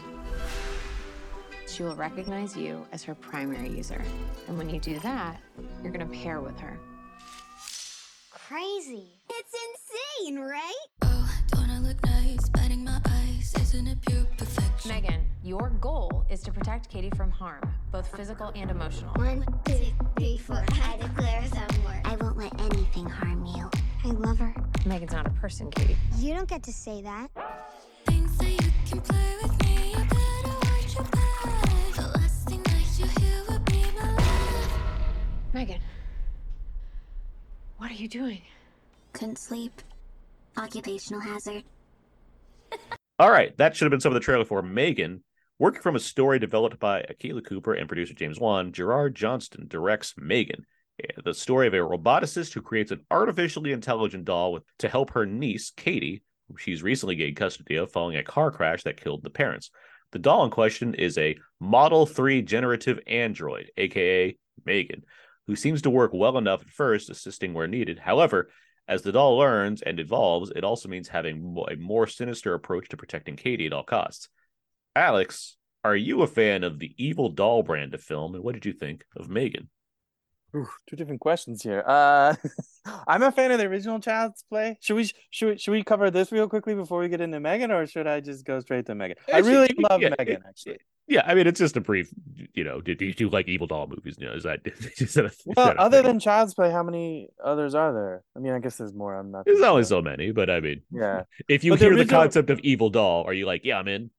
She will recognize you as her primary user. And when you do that, you're going to pair with her.
Crazy. It's insane, right?
Oh, don't I look nice? Batting my eyes, isn't it pure perfection?
Megan, your goal is to protect Katie from harm, both physical and emotional.
One, two, three, four. I declare some war. I won't let anything harm you. I love her.
Megan's not a person, Katie.
You don't get to say that.
Think that you can play with me, you better watch your back. The last thing that you hear will be my laugh.
Megan, what are you doing?
Couldn't sleep. Occupational hazard.
All right, that should have been some of the trailer for Megan. Working from a story developed by Akela Cooper and producer James Wan, Gerard Johnstone directs Megan, eh, the story of a roboticist who creates an artificially intelligent doll with, to help her niece, Katie, who she's recently gained custody of following a car crash that killed the parents. The doll in question is a Model 3 generative android, aka Megan, who seems to work well enough at first, assisting where needed. However, as the doll learns and evolves, it also means having a more sinister approach to protecting Katie at all costs. Alex, are you a fan of the Evil Doll brand of film, and what did you think of Megan?
Ooh, two different questions here. Uh, I'm a fan of the original Child's Play. Should we should we, should we cover this real quickly before we get into Megan, or should I just go straight to Megan? I really love
yeah,
Megan. Actually,
Yeah, I mean, it's just a brief, you know, did you do like Evil Doll movies? You know, is that, is that a, is
well,
that
other
thing?
than Child's Play, how many others are there? I mean, I guess there's more. I'm not.
There's only so many, but I mean,
Yeah.
if you
But
hear the
original-
concept of Evil Doll, are you like, yeah, I'm in?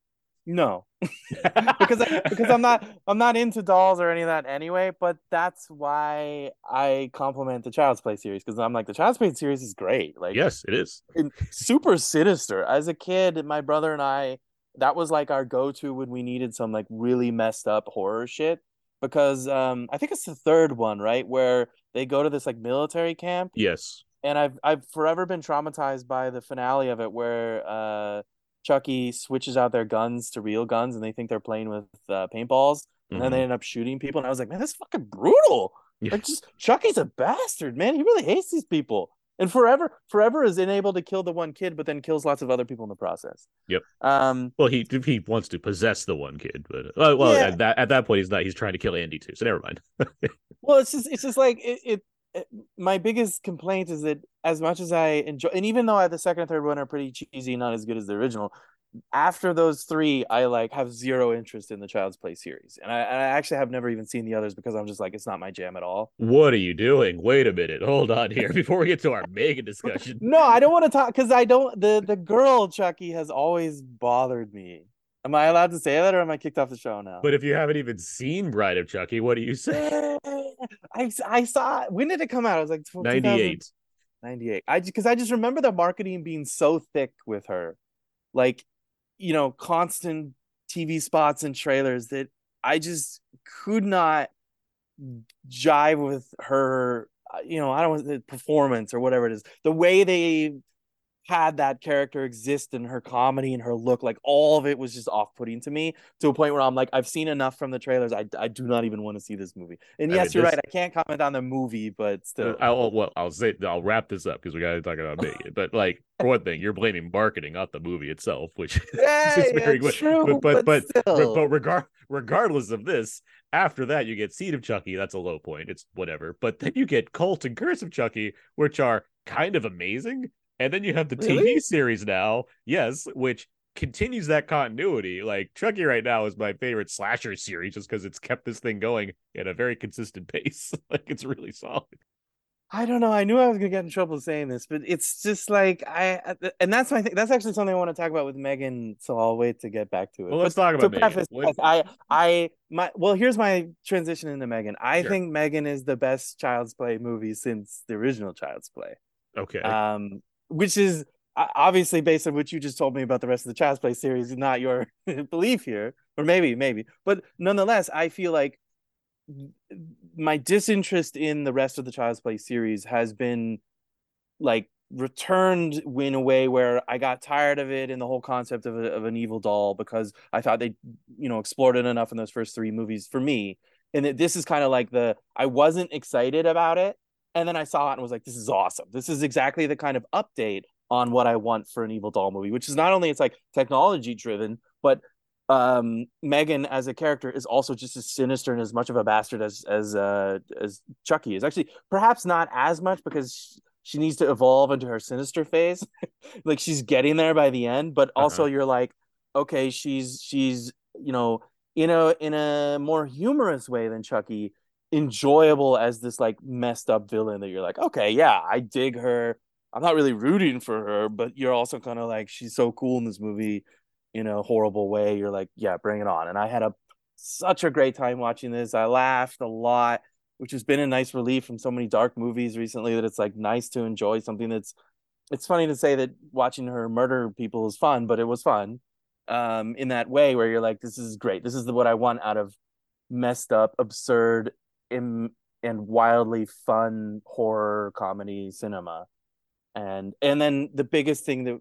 No, because I, because I'm not I'm not into dolls or any of that anyway. But that's why I compliment the Child's Play series because I'm like the Child's Play series is great. Like
yes, it is.
and super sinister. As a kid, my brother and I, that was like our go-to when we needed some like really messed up horror shit. Because um, I think it's the third one, right, where they go to this like military camp,
Yes.
and I've I've forever been traumatized by the finale of it, where uh, Chucky switches out their guns to real guns, and they think they're playing with uh, paintballs, and then
Mhm.
they end up shooting people. And I was like, man, that's fucking brutal.
Yeah.
Like, just Chucky's a bastard, man. He really hates these people. And forever, forever is unable to kill the one kid, but then kills lots of other people in the process.
Yep.
Um.
Well, he he wants to possess the one kid, but uh, well,
Yeah.
at that at that point, he's not. He's trying to kill Andy too. So never mind.
Well, it's just, it's just like it, it. Eh, my biggest complaint is that as much as I enjoy, and even though the second and third one are pretty cheesy, not as good as the original. After those three, I like have zero interest in the Child's Play series, and I, I actually have never even seen the others because I'm just like it's not my jam at all.
What are you doing? Wait a minute. Hold on here before we get to our mega discussion.
No, I don't want to talk because I don't. The the girl Chucky has always bothered me. Am I allowed to say that, or am I kicked off the show now?
But if you haven't even seen Bride of Chucky, what do you say?
I I saw. It. When did it come out? I was like
Ninety-eight.
98. I because I just remember the marketing being so thick with her, like you know, constant TV spots and trailers that I just could not jive with her. You know, I don't want the performance or whatever it is. The way they had that character exist in her comedy and her look. Like all of it was just off putting to me to a point where I'm like, I've seen enough from the trailers. I, I do not even want to see this movie. And
I
yes,
mean,
you're
this-
right. I can't comment on the movie, but still.
Uh, I'll, well, I'll say I'll wrap this up because we got to talk about Megan. But like for one thing, you're blaming marketing, not the movie itself, which
Yeah,
is very
yeah,
good.
true,
but but
but
but, but,
still.
but regard regardless of this, after that you get Seed of Chucky. That's a low point. It's whatever. But then you get Cult and Curse of Chucky, which are kind of amazing. And then you have the
Really?
TV series now, yes, which continues that continuity. Like Chucky right now is my favorite slasher series just because it's kept this thing going at a very consistent pace. like it's really solid.
I don't know. I knew I was gonna get in trouble saying this, but it's just like I, and that's my thing. That's actually something I want to talk about with Megan. So I'll wait to get back to it.
Well, let's
But
talk about Megan.
preface, yes, I, I, my, well, here's my transition into Megan. I
Sure.
think Megan is the best Child's Play movie since the original Child's Play.
Okay.
Um, which is obviously based on what you just told me about the rest of the Child's Play series, not your belief here, or maybe, maybe, but nonetheless, I feel like my disinterest in the rest of the Child's Play series has been like returned in a way where I got tired of it and the whole concept of, a, of an evil doll because I thought they, you know, explored it enough in those first three movies for me. And that this is kind of like the I wasn't excited about it, and then I saw it and was like, this is awesome. This is exactly the kind of update on what I want for an evil doll movie, which is not only it's like technology driven, but um Megan as a character is also just as sinister and as much of a bastard as as uh as Chucky is. Actually, perhaps not as much because she, she needs to evolve into her sinister phase. like she's getting there by the end, but also you're like, okay, she's she's you know in a in a more humorous way than Chucky, enjoyable as this like messed up villain that you're like, okay, yeah, I dig her. I'm not really rooting for her, but you're also kind of like she's so cool in this movie in a horrible way. You're like, yeah, bring it on. And I had a such a great time watching this. I laughed a lot, which has been a nice relief from so many dark movies recently that it's like nice to enjoy something that's it's funny to say that watching her murder people is fun, but it was fun. Um, in that way where you're like, this is great. This is the, what I want out of messed up, absurd, Im- and wildly fun horror comedy cinema. And and then the biggest thing that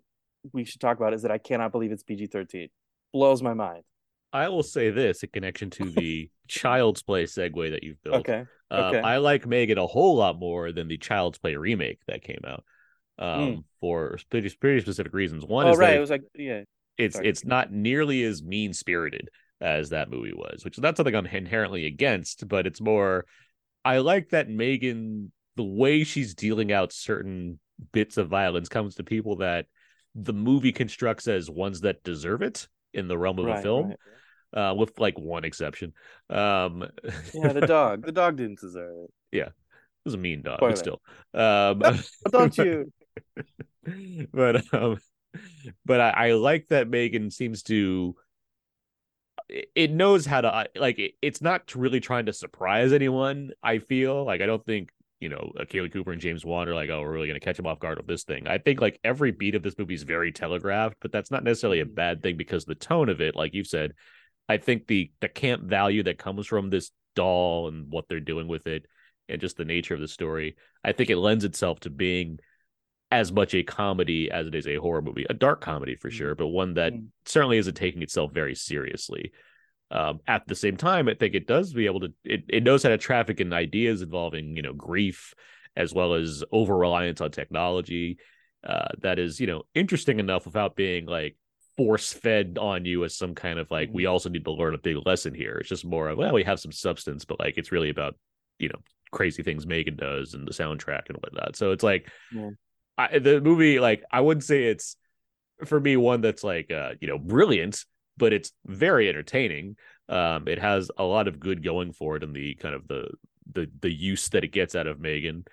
we should talk about is that I cannot believe it's PG thirteen. Blows my mind.
I will say this in connection to the Child's Play segue that you've built.
Okay.
Um,
okay.
I like Megan a whole lot more than the Child's Play remake that came out. Um, for pretty, pretty specific reasons. One
oh
is
right.
that
It was like yeah.
it's
sorry.
it's not nearly as mean spirited as that movie was, which is not something I'm inherently against, but it's more I like that Megan the way she's dealing out certain bits of violence comes to people that the movie constructs as ones that deserve it in the realm of a film,
right.
uh, with like one exception. Um,
Yeah, the dog. The dog didn't deserve it.
Yeah, it was a mean dog,
Spoiler.
but still. Um,
But don't you?
but um but I, I like that Megan seems to it- knows how to like it, it's not really trying to surprise anyone I feel. Like I don't think you know uh, Akela Cooper and James Wan are like oh we're really gonna catch him off guard with this thing. I think like every beat of this movie is very telegraphed but that's not necessarily a bad thing because the tone of it like you said I think the the camp value that comes from this doll and what they're doing with it and just the nature of the story I think it lends itself to being as much a comedy as it is a horror movie, a dark comedy for sure, but one that
Mm.
certainly isn't taking itself very seriously. Um, at the same time, I think it does be able to it, it knows how to traffic in ideas involving, you know, grief as well as over reliance on technology. Uh, that is, you know, interesting enough without being like force fed on you as some kind of like, we also need to learn a big lesson here. It's just more of, well, we have some substance, but like it's really about, you know, crazy things Megan does and the soundtrack and whatnot. So it's like
Yeah.
I, the movie, like I wouldn't say it's for me one that's like uh, you know, brilliant, but it's very entertaining. Um, it has a lot of good going for it and the kind of the the the use that it gets out of Megan.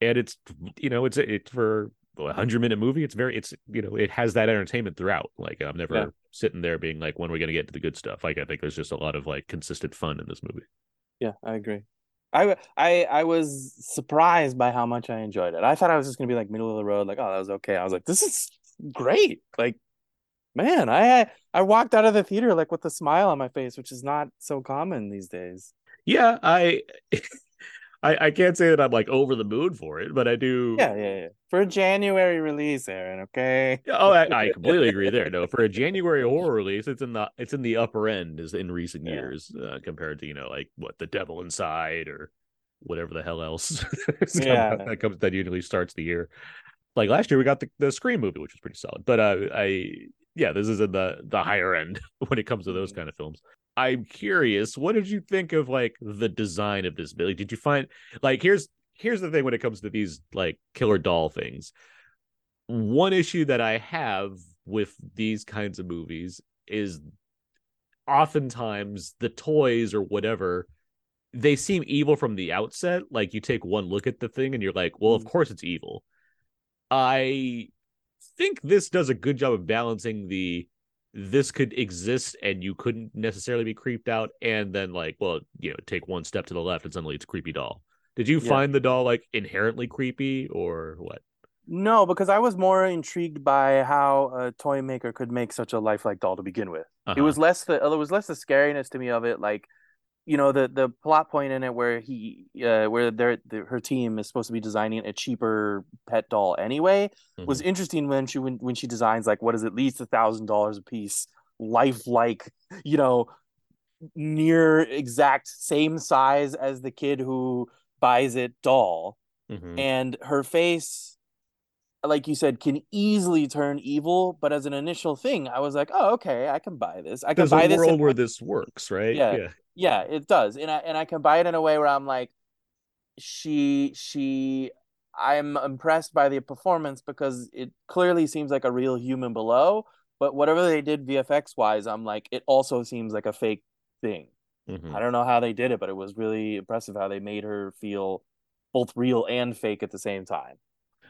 And it's you know, it's it's for a hundred minute movie. It's very it's you know, it has that entertainment throughout. Like I'm never
Yeah.
sitting there being like, when are we gonna get to the good stuff? Like I think there's just a lot of like consistent fun in this movie.
Yeah, I agree. I I I was surprised by how much I enjoyed it. I thought I was just gonna be like middle of the road, like oh that was okay. I was like, this is great. Like, man, I I walked out of the theater like with a smile on my face, which is not so common these days.
Yeah, I I, I can't say that I'm like over the moon for it, but I do.
Yeah, yeah, yeah. For a January release, Aaron. Okay.
Oh, I, I completely agree there. No, for a January horror release, it's in the it's in the upper end is in recent
Yeah.
years uh, compared to you know like what the Devil Inside or whatever the hell else
Yeah.
that comes that usually starts the year. Like last year, we got the the Scream movie, which was pretty solid. But uh, I yeah, this is in the the higher end when it comes to those
Mhm.
kind of films. I'm curious, what did you think of like the design of this? Billy? Did you find like here's here's the thing when it comes to these like killer doll things one issue that I have with these kinds of movies is oftentimes the toys or whatever they seem evil from the outset like you take one look at the thing and you're like well of mm-hmm. course it's evil i think this does a good job of balancing the this could exist and you couldn't necessarily be creeped out and then like well you know take one step to the left and suddenly it's a creepy doll did you
Yeah.
find the doll like inherently creepy or what
No, because I was more intrigued by how a toy maker could make such a lifelike doll to begin with. It
Uh-huh.
was less the it was less the scariness to me of it, like you know the the plot point in it where he uh where their the, her team is supposed to be designing a cheaper pet doll anyway was interesting when she when, when she designs like what is at least a thousand dollars a piece lifelike you know near exact same size as the kid who buys it doll
Mhm.
and her face like you said can easily turn evil but as an initial thing i was like oh okay i can buy this. I can
there's
buy
a
this
world
in-
where this works right?
Yeah. yeah. It does and i and i can buy it in a way where i'm like she she i'm impressed by the performance because it clearly seems like a real human below but whatever they did vfx wise i'm like it also seems like a fake thing.
Mhm.
i don't know how they did it but it was really impressive how they made her feel both real and fake at the same time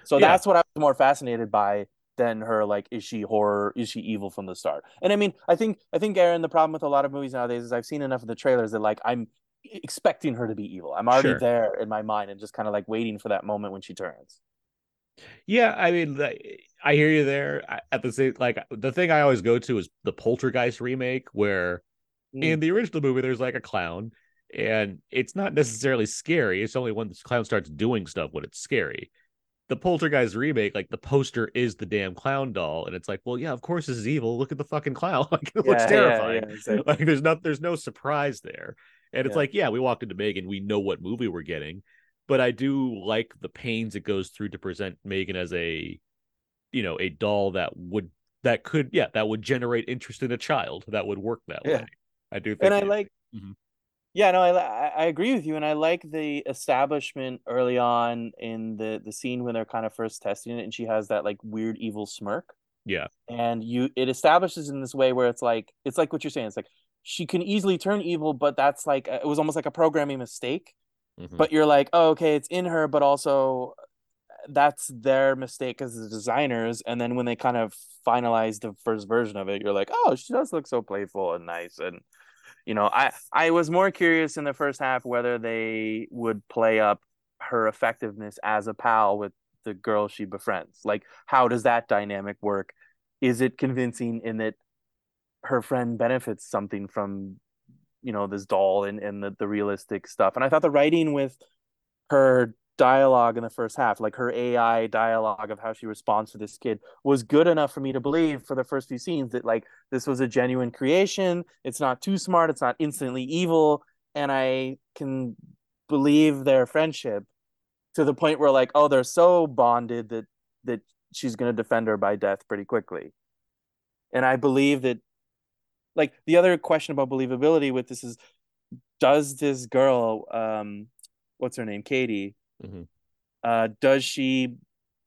so
Yeah.
that's what i was more fascinated by than her like is she horror is she evil from the start and i mean i think i think aaron the problem with a lot of movies nowadays is i've seen enough of the trailers that like i'm expecting her to be evil i'm already
Sure.
there in my mind and just kind of like waiting for that moment when she turns
Yeah, I mean, I hear you there. At the same, like the thing I always go to is the Poltergeist remake, where
Mm.
in the original movie there's like a clown, and it's not necessarily scary. It's only when this clown starts doing stuff when it's scary. The Poltergeist remake, like the poster is the damn clown doll, and it's like, well, yeah, of course this is evil. Look at the fucking clown; like it looks
Yeah, yeah,
terrifying.
yeah, exactly.
Like there's not, there's no surprise there, and it's
Yeah.
like, yeah, we walked into Megan, we know what movie we're getting, but I do like the pains it goes through to present Megan as a, you know, a doll that would that could yeah that would generate interest in a child that would work that
Yeah.
way. I do think,
and I like,
Mhm.
Yeah, no, I, I I agree with you, and I like the establishment early on in the the scene when they're kind of first testing it, and she has that like weird evil smirk,
yeah,
and you it establishes in this way where it's like it's like what you're saying, it's like she can easily turn evil, but that's like it was almost like a programming mistake,
mhm.
but you're like, oh, okay, it's in her, but also that's their mistake as the designers, and then when they kind of finalize the first version of it, you're like, oh, she does look so playful and nice and you know i i was more curious in the first half whether they would play up her effectiveness as a pal with the girl she befriends. Like how does that dynamic work? Is it convincing in that her friend benefits something from you know this doll and, and the, the realistic stuff? And i thought the writing with her dialogue in the first half like her ai dialogue of how she responds to this kid was good enough for me to believe for the first few scenes that like this was a genuine creation. It's not too smart. It's not instantly evil. And i can believe their friendship to the point where like oh they're so bonded that that she's going to defend her by death pretty quickly. And i believe that like the other question about believability with this is does this girl um what's her name? Katie
Mhm.
uh does she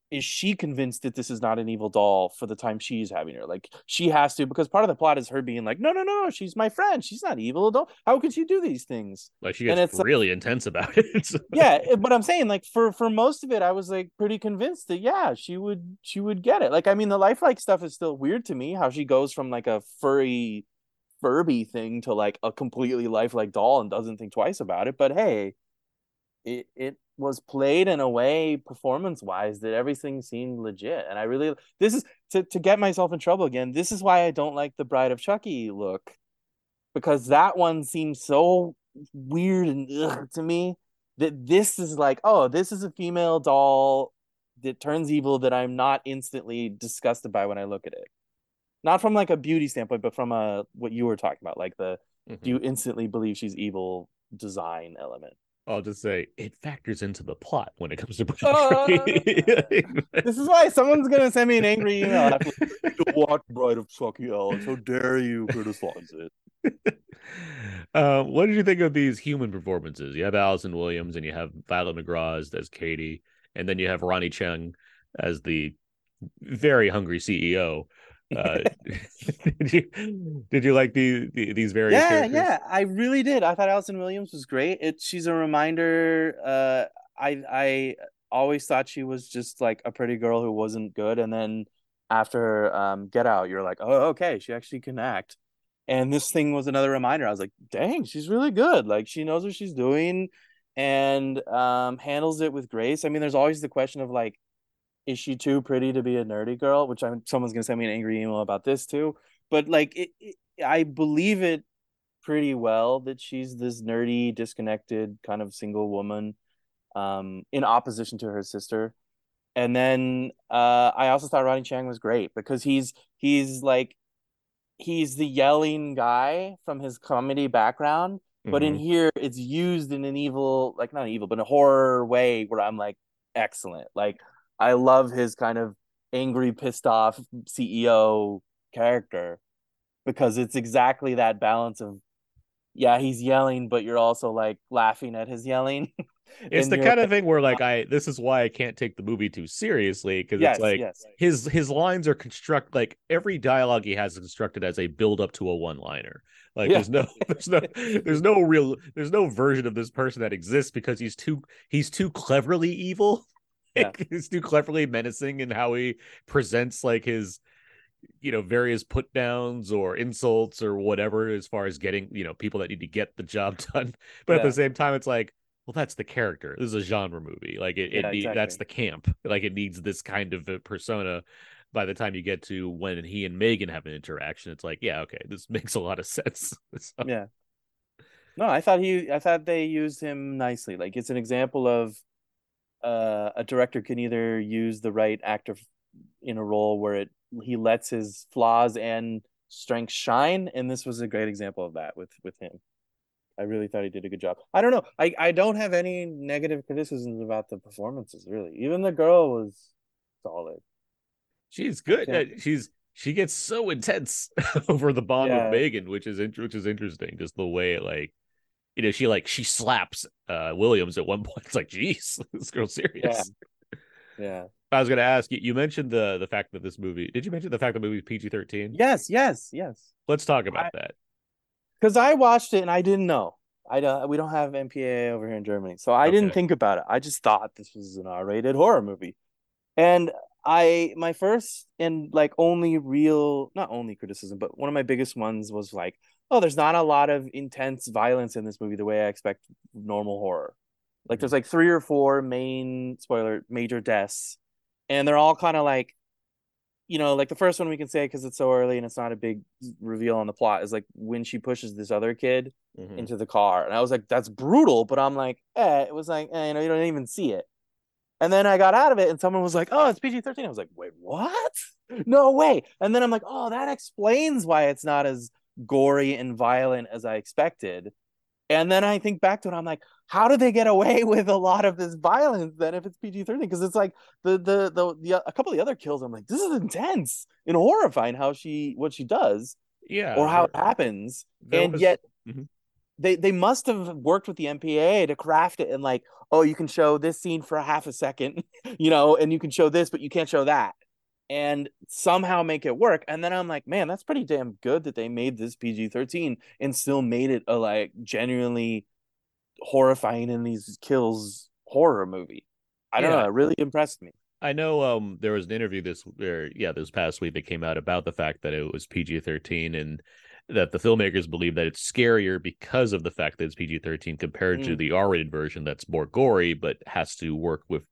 is she convinced that this is not an evil doll for the time she's having her? Like she has to because part of the plot is her being like no no no no she's my friend. She's not evil don't how could she do these things?
Like she
and
gets
it's like-
really intense about it.
yeah eh, but i'm saying like for for most of it i was like pretty convinced that yeah she would she would get it. Like i mean the lifelike stuff is still weird to me how she goes from like a furry furby thing to like a completely lifelike doll and doesn't think twice about it. But hey it it was played in a way performance wise that everything seemed legit and i really this is to, to get myself in trouble again this is why i don't like the bride of chucky look because that one seems so weird and ugh, to me that this is like, oh, this is a female doll that turns evil that I'm not instantly disgusted by when I look at it. Not from like a beauty standpoint, but from a what you were talking about, like the
Mhm.
do you instantly believe she's evil design element.
I'll just say it factors into the plot when it comes to
Uh,
Bridget.
This is why someone's gonna send me an angry email. after, "You watch Bride of Chucky Alex. How dare you criticize it?
uh, what did you think of these human performances? You have Allison Williams and you have Violet McGraw as, as Katie, and then you have Ronny Chieng as the very hungry CEO. Uh, did you did you like the, the these various
yeah,
characters?
yeah, I really did. I thought Allison Williams was great. It she's a reminder. Uh, I I always thought she was just like a pretty girl who wasn't good, and then after um Get Out, you're like, oh, okay, she actually can act. And this thing was another reminder. I was like, dang, she's really good. Like she knows what she's doing, and um handles it with grace. I mean, there's always the question of like, is she too pretty to be a nerdy girl? Which I'm someone's gonna send me an angry email about this too. But like, it, it I believe it pretty well that she's this nerdy, disconnected kind of single woman, um, in opposition to her sister. And then uh, I also thought Ronny Chieng was great because he's he's like he's the yelling guy from his comedy background, but in
Mhm.
here it's used in an evil, like not evil, but a horror way where I'm like, excellent. Like I love his kind of angry, pissed off CEO character because it's exactly that balance of yeah, he's yelling, but you're also like laughing at his yelling.
it's the kind of thing where like I this is why I can't take the movie too seriously because
yes,
it's like
yes.
his his lines are construct like every dialogue he has is constructed as a build up to a one liner. Like
Yeah.
there's no there's no there's no real there's no version of this person that exists because he's too he's too cleverly evil.
Yeah.
he's too cleverly menacing in how he presents like his you know various put downs or insults or whatever as far as getting you know people that need to get the job done. But at the same time it's like well that's the character. This is a genre movie. Like it, it
Yeah,
need- that's the camp. Like it needs this kind of persona by the time you get to when he and Megan have an interaction, it's like, yeah, okay, this makes a lot of sense. So-
Yeah. No, I thought he I thought they used him nicely. Like it's an example of uh a director can either use the right actor in a role where it he lets his flaws and strengths shine and this was a great example of that with with him. I really thought he did a good job. I don't know. I I don't have any negative criticisms about the performances really. Even the girl was solid.
she's good.
Yeah.
Uh, She's she gets so intense over the bond
Yeah.
with Megan, which is which is interesting. Just the way like, you know, she like she slaps uh Williams at one point. It's like, geez, this girl's serious. Yeah.
yeah.
I was gonna ask you. You mentioned the the fact that this movie. Did you mention the fact that the movie PG thirteen?
Yes, yes, yes.
Let's talk about
I-
that.
because I watched it and I didn't know. I don't. We don't have MPAA over here in Germany, so I didn't think about it. I just thought this was an R-rated horror movie, and I my first and like only real, not only criticism, but one of my biggest ones was like, oh, there's not a lot of intense violence in this movie the way I expect normal horror. Like there's like three or four main spoiler major deaths, and they're all kind of like you know, like the first one we can say because it's so early and it's not a big reveal on the plot is like when she pushes this other kid
Mhm.
into the car, and I was like, that's brutal. But I'm like, eh, it was like, eh, you know, you don't even see it. And then I got out of it, and someone was like, "Oh, it's PG-13." I was like, "Wait, what? No way!" And then I'm like, "Oh, that explains why it's not as gory and violent as I expected." And then I think back to it, I'm like, "How do they get away with a lot of this violence then if it's PG-13?" Because it's like the, the the the a couple of the other kills, I'm like, "This is intense and horrifying how she what she does
Yeah.
or how it happens." and
was-
yet
Mhm.
they they must have worked with the MPAA to craft it and like, oh, you can show this scene for a half a second, you know, and you can show this, but you can't show that, and somehow make it work. And then I'm like, man, that's pretty damn good that they made this PG thirteen and still made it a like genuinely horrifying in these kills horror movie. I don't know, it really impressed me.
I know um there was an interview this or yeah this past week that came out about the fact that it was PG thirteen and that the filmmakers believe that it's scarier because of the fact that it's PG thirteen compared to
Mm.
the R rated version that's more gory but has to work with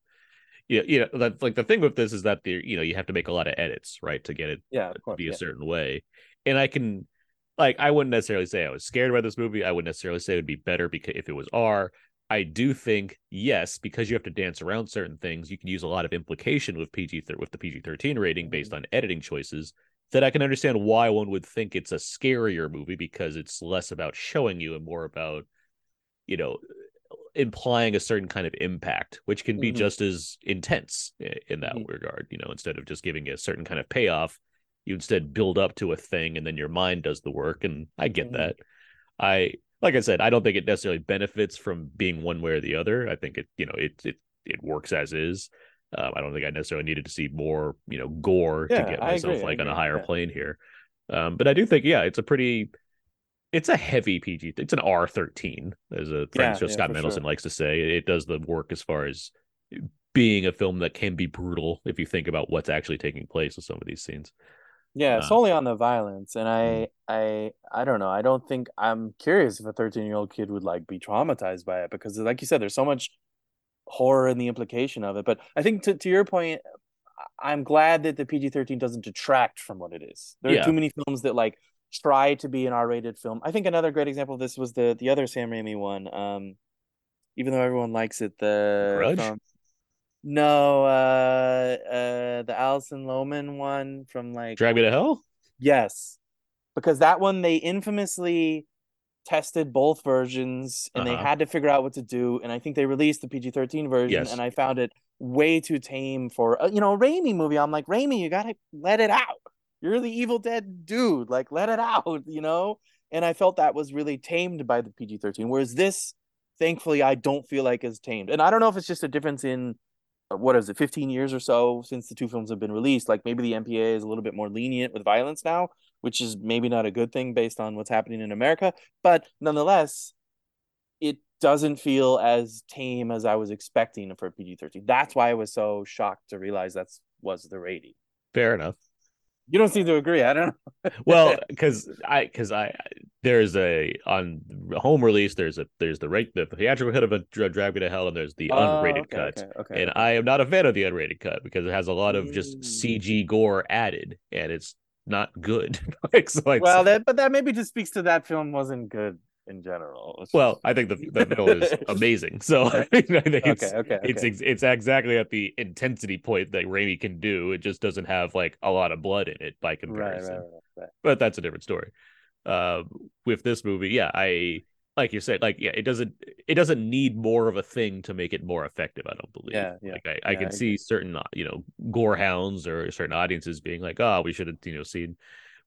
yeah you know that's like the thing with this is that the you know you have to make a lot of edits right to get it
Yeah,
to
course.
be a
yeah.
certain way and I can like I wouldn't necessarily say I was scared by this movie I wouldn't necessarily say it would be better because if it was R I do think yes, because you have to dance around certain things, you can use a lot of implication with PG with the PG thirteen rating mm-hmm. based on editing choices. That I can understand why one would think it's a scarier movie because it's less about showing you and more about, you know, implying a certain kind of impact, which can be
Mhm.
just as intense in that
Mhm.
regard. You know, instead of just giving a certain kind of payoff, you instead build up to a thing and then your mind does the work. And I get
Mhm.
that. I like I said, I don't think it necessarily benefits from being one way or the other. I think it, you know, it it it works as is. Um, I don't think I necessarily needed to see more, you know, gore
Yeah,
to get myself like on a higher
yeah.
plane here. Um, but I do think, yeah, it's a pretty, it's a heavy PG. It's an R thirteen, as a friend
Yeah, yeah,
Scott Mendelson
sure.
likes to say. It does the work as far as being a film that can be brutal if you think about what's actually taking place with some of these scenes.
Yeah,
Uh,
solely on the violence, and I,
Mm.
I, I don't know. I don't think I'm curious if a 13 year old kid would like be traumatized by it because, like you said, there's so much horror in the implication of it. But I think to to your point, I'm glad that the PG-13 doesn't detract from what it is. There
Yeah.
are too many films that like try to be an R-rated film. I think another great example of this was the the other Sam Raimi one. Um, even though everyone likes it, the
Grudge?
from- no, uh, uh, the Alison Lohman one from like
Drag Me to Hell?
Yes. Because that one they infamously tested both versions and they
Uh-huh.
had to figure out what to do. And I think they released the PG 13 version
Yes.
and I found it way too tame for, uh, you know, a Raimi movie. I'm like, Raimi, you got to let it out. You're the Evil Dead dude. Like, let it out, you know? And I felt that was really tamed by the PG 13. Whereas this, thankfully, I don't feel like is tamed. And I don't know if it's just a difference in uh, what is it, 15 years or so since the two films have been released. Like maybe the MPA is a little bit more lenient with violence now, which is maybe not a good thing based on what's happening in America. But nonetheless, it doesn't feel as tame as I was expecting for PG 13. That's why I was so shocked to realize that's was the rating.
Fair enough.
You don't seem to agree. I don't know.
well because i because i there's a on home release there's a there's the rate the theatrical cut of a Dra- drag me to hell and there's the
Oh,
unrated
okay,
cut
okay, okay,
and i am not a fan of the unrated cut because it has a lot of just
Mm.
cg gore added and it's not good like so like
well, that but that maybe just speaks to that film wasn't good in general. It's
well i think the, the film is amazing so i think it's
okay, okay,
it's
okay.
ex- it's exactly at the intensity point that Raimi can do. It just doesn't have like a lot of blood in it by comparison.
right, right, right.
but that's a different story. Um, with this movie, yeah, I like you said, like yeah, it doesn't it doesn't need more of a thing to make it more effective. I don't believe.
Yeah, yeah,
Like I, I can
I
see certain uh, you know gore hounds or certain audiences being like, oh, we should have you know seen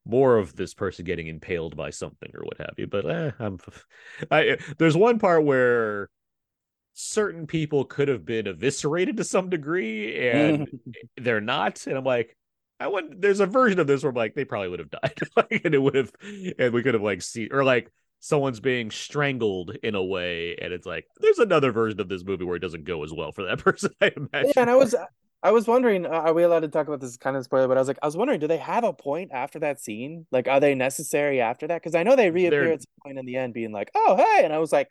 more of this person getting impaled by something or what have you. But eh, I'm, I there's one part where certain people could have been eviscerated to some degree and they're not and i'm like i would there's a version of this where I'm like they probably would have died like, and it would have and we could have like seen, or like someone's being strangled in a way and it's like there's another version of this movie where it doesn't go as well for that person i imagine
Yeah, and I was I was wondering, uh, are we allowed to talk about this kind of spoiler? But I was like, I was wondering, do they have a point after that scene? Like, are they necessary after that? Because I know they reappear
They're-
at some point in the end, being like, "Oh, hey," and I was like,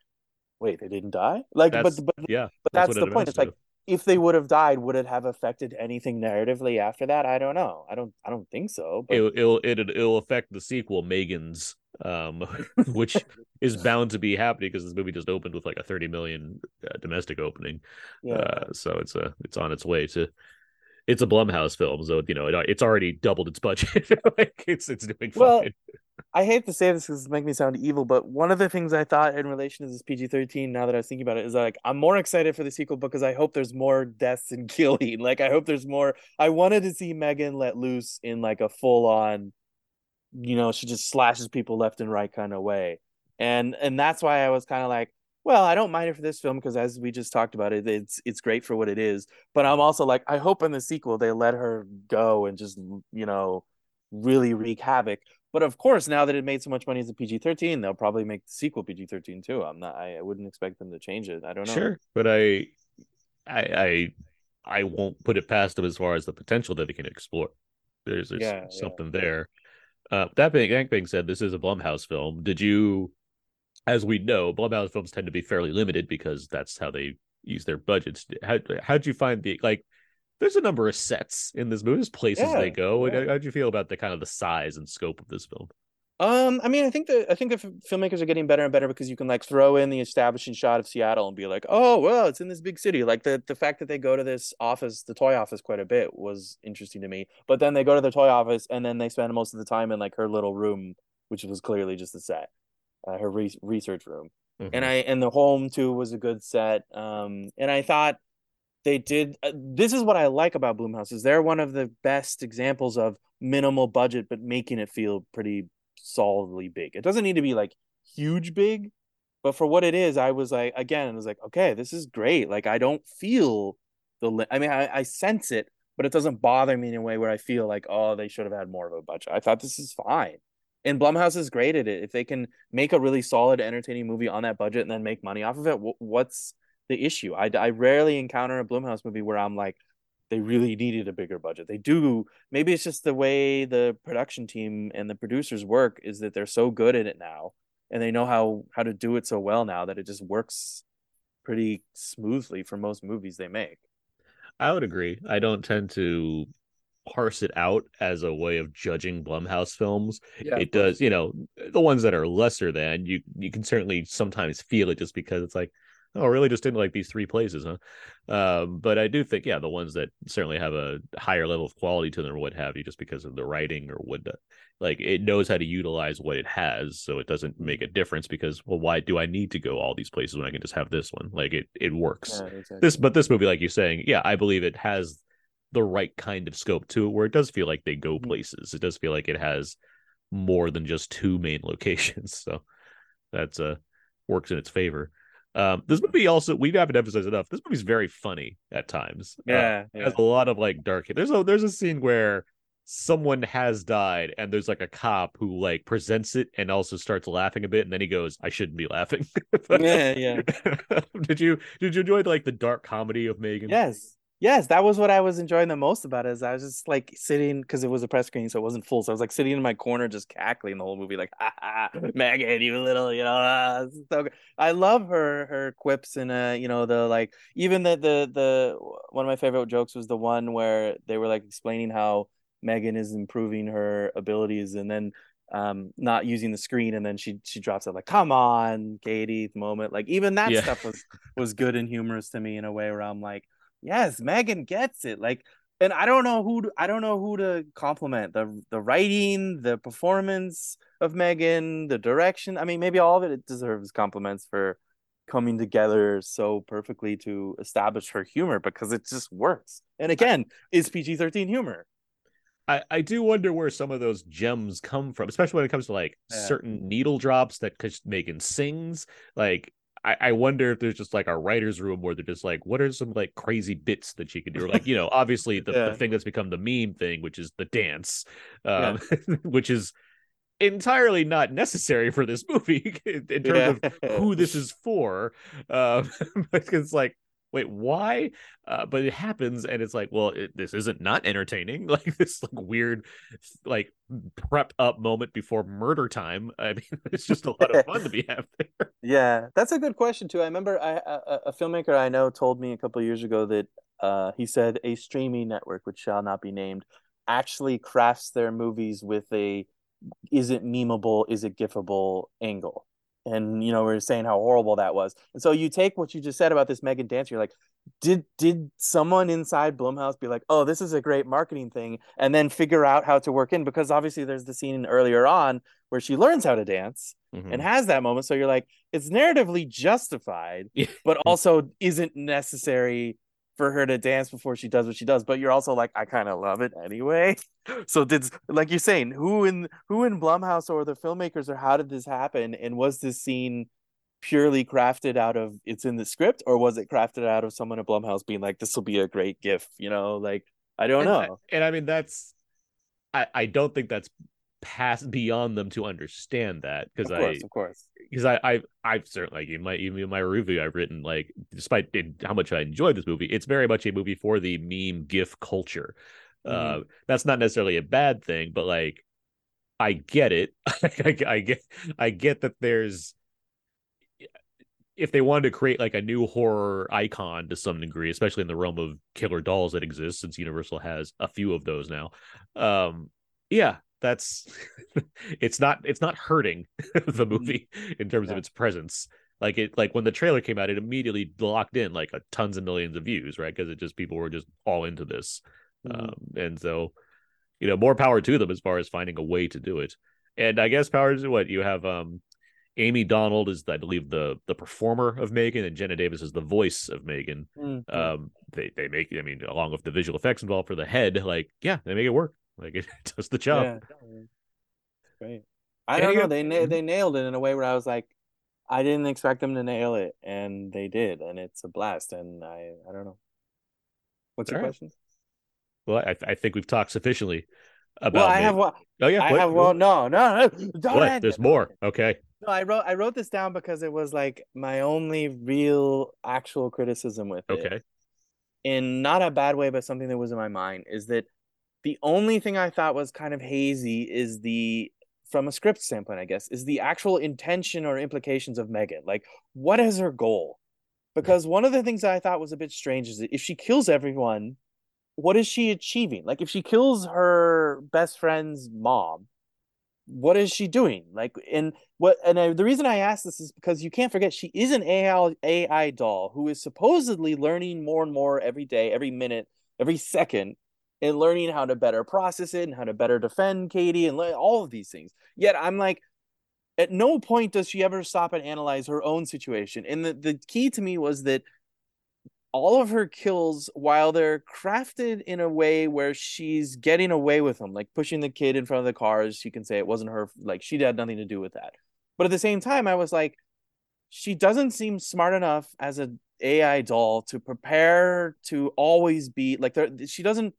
"Wait, they didn't die?" Like,
that's
but but
yeah
but that's,
what
the point. It's like
to.
If they would have died, would it have affected anything narratively after that? I don't know. I don't. I don't think so. But
it'll, it'll it'll it'll affect the sequel megan's um which is bound to be happening because this movie just opened with like a 30 million uh, domestic opening
yeah,
Uh, so it's a it's on its way to it's a Blumhouse film, so you know it, it's already doubled its budget. like it's it's doing fine.
I hate to say this because it makes me sound evil, but one of the things I thought in relation to this PG thirteen, now that I was thinking about it, is like I'm more excited for the sequel because I hope there's more deaths and killing. Like I hope there's more. I wanted to see Megan let loose in like a full on, you know, she just slashes people left and right kind of way, and and that's why I was kind of like, well, I don't mind it for this film because as we just talked about it, it's it's great for what it is. But I'm also like, I hope in the sequel they let her go and just you know really wreak havoc. But of course, now that it made so much money as a PG thirteen, they'll probably make the sequel PG thirteen too. I'm not. I, I wouldn't expect them to change it. I don't know.
sure, but I, I I I won't put it past them as far as the potential that they can explore. There's, there's
Yeah, yeah.
something there. Uh, that being that being said, this is a Blumhouse film. Did you, as we know, Blumhouse films tend to be fairly limited because that's how they use their budgets. How how'd you find the like? There's a number of sets in this movie. There's places
Yeah,
they go.
yeah.
How- How'd you feel about the kind of the size and scope of this film?
Um, I mean, I think the I think the f- filmmakers are getting better and better because you can like throw in the establishing shot of Seattle and be like, oh well, it's in this big city. Like the the fact that they go to this office, the toy office, quite a bit was interesting to me. But then they go to the toy office and then they spend most of the time in like her little room, which was clearly just a set, uh, her re- research room. and I and the home too was a good set. Um, and I thought they did. Uh, this is what I like about Blumhouse is they're one of the best examples of minimal budget but making it feel pretty solidly big. It doesn't need to be like huge big, but for what it is, I was like again, I was like, okay, this is great. Like I don't feel the. Li- I mean, I, I sense it, but it doesn't bother me in a way where I feel like, oh, they should have had more of a budget. I thought this is fine. And Blumhouse is great at it. If they can make a really solid, entertaining movie on that budget and then make money off of it, wh- what's the issue? I, I rarely encounter a Blumhouse movie where I'm like, they really needed a bigger budget. They do. Maybe it's just the way the production team and the producers work is that they're so good at it now, and they know how how to do it so well now that it just works pretty smoothly for most movies they make.
I would agree. I don't tend to parse it out as a way of judging Blumhouse films.
Yeah,
it does, you know, the ones that are lesser than you you can certainly sometimes feel it just because it's like, oh, really just didn't like these three places, huh? Um, but I do think, yeah, the ones that certainly have a higher level of quality to them or what have you, just because of the writing or what, the, like it knows how to utilize what it has, so it doesn't make a difference. Because, well, why do I need to go all these places when I can just have this one? Like it, it works.
Yeah, exactly.
This, but this movie, like you're saying, yeah, I believe it has the right kind of scope to it, where it does feel like they go
Mhm.
places. It does feel like it has more than just two main locations. So that's uh works in its favor. Um, this movie also we haven't emphasized enough. This movie's very funny at times. Uh,
yeah,
it
yeah.
has a lot of like dark. There's a there's a scene where someone has died and there's like a cop who like presents it and also starts laughing a bit and then he goes i shouldn't be laughing
Yeah, yeah.
did you did you enjoy like the dark comedy of megan
Yes. Yes, that was what I was enjoying the most about it. Is I was just like sitting because it was a press screening, so it wasn't full. So I was like sitting in my corner, just cackling the whole movie, like "Ha ha, Megan, you little, you know." ah, so good. I love her her quips and uh, you know, the like even the the the one of my favorite jokes was the one where they were like explaining how Megan is improving her abilities, and then um not using the screen, and then she she drops it like, "Come on, Katie," moment. Like even that
Yeah.
stuff was was good and humorous to me in a way where I'm like yes megan gets it like and i don't know who to, i don't know who to compliment the the writing the performance of megan the direction i mean maybe all of it deserves compliments for coming together so perfectly to establish her humor because it just works and again is pg-13 humor
I, I do wonder where some of those gems come from, especially when it comes to like
Yeah.
certain needle drops that Megan sings. Like, I, I wonder if there's just like a writer's room where they're just like, what are some like crazy bits that she can do? Or like, you know, obviously the,
Yeah.
the thing that's become the meme thing, which is the dance, um, which is entirely not necessary for this movie in in terms of who this is for. Um, it's like, wait, why? Uh, but it happens, and it's like, well, it, this isn't not entertaining. Like this like weird, like prep up moment before murder time. I mean, it's just a lot of fun to be there.
Yeah, that's a good question too. I remember I, a, a filmmaker I know told me a couple years ago that uh, he said a streaming network, which shall not be named, actually crafts their movies with a is it memeable, is it gifable angle. And you know, we are saying how horrible that was. And so you take what you just said about this Megan dance, you're like, did did someone inside Blumhouse be like, oh, this is a great marketing thing, and then figure out how to work in? Because obviously there's the scene earlier on where she learns how to dance
Mhm.
and has that moment. So you're like, it's narratively justified, but also isn't necessary for her to dance before she does what she does. But you're also like, I kind of love it anyway. So did like you're saying, who in who in Blumhouse or the filmmakers or how did this happen? And was this scene purely crafted out of it's in the script, or was it crafted out of someone at Blumhouse being like, this will be a great gif? You know, like I don't
and,
know.
and I mean, that's I I don't think that's past beyond them to understand that because I
of course.
because I, I I've certainly like in my even in my review I've written like despite it, how much I enjoyed this movie, it's very much a movie for the meme GIF culture. Uh, that's not necessarily a bad thing, but like I get it. I, I get I get that there's if they wanted to create like a new horror icon to some degree, especially in the realm of killer dolls that exists since Universal has a few of those now. Um, yeah, that's it's not it's not hurting the movie in terms of its presence. Like it like when the trailer came out, it immediately locked in like a tons of millions of views, right? Because it just people were just all into this.
Mhm.
Um, and so, you know, more power to them as far as finding a way to do it. And I guess power to what you have. Um, Amie Donald is, I believe, the the performer of Megan, and Jenna Davis is the voice of Megan.
Mm,
Um, they they make, I mean, along with the visual effects involved for the head, like yeah, they make it work. Like it does the job.
yeah. Great. I don't know. They na- mm-hmm. they nailed it in a way where I was like, I didn't expect them to nail it, and they did, and it's a blast. And I I don't know. What's your
All right.
question?
Well, I, I think we've talked sufficiently about.
Well, I have one.
Oh yeah,
I
what?
have one. No, no, no. Don't
What?
end
There's more. Okay.
No, I wrote I wrote this down because it was like my only real actual criticism with it.
Okay.
in not a bad way, but something that was in my mind is that the only thing I thought was kind of hazy is the from a script standpoint, I guess, is the actual intention or implications of Megan. Like, what is her goal? Because one of the things I thought was a bit strange is that if she kills everyone, what is she achieving? Like, if she kills her best friend's mom, what is she doing? Like, and what? And I, the reason I ask this is because you can't forget she is an AI AI doll who is supposedly learning more and more every day, every minute, every second, and learning how to better process it and how to better defend Katie and le- all of these things. Yet I'm like, at no point does she ever stop and analyze her own situation. And the, the key to me was that all of her kills, while they're crafted in a way where she's getting away with them, like pushing the kid in front of the cars, she can say it wasn't her, like she had nothing to do with that. But at the same time, I was like, she doesn't seem smart enough as an AI doll to prepare to always be like. She doesn't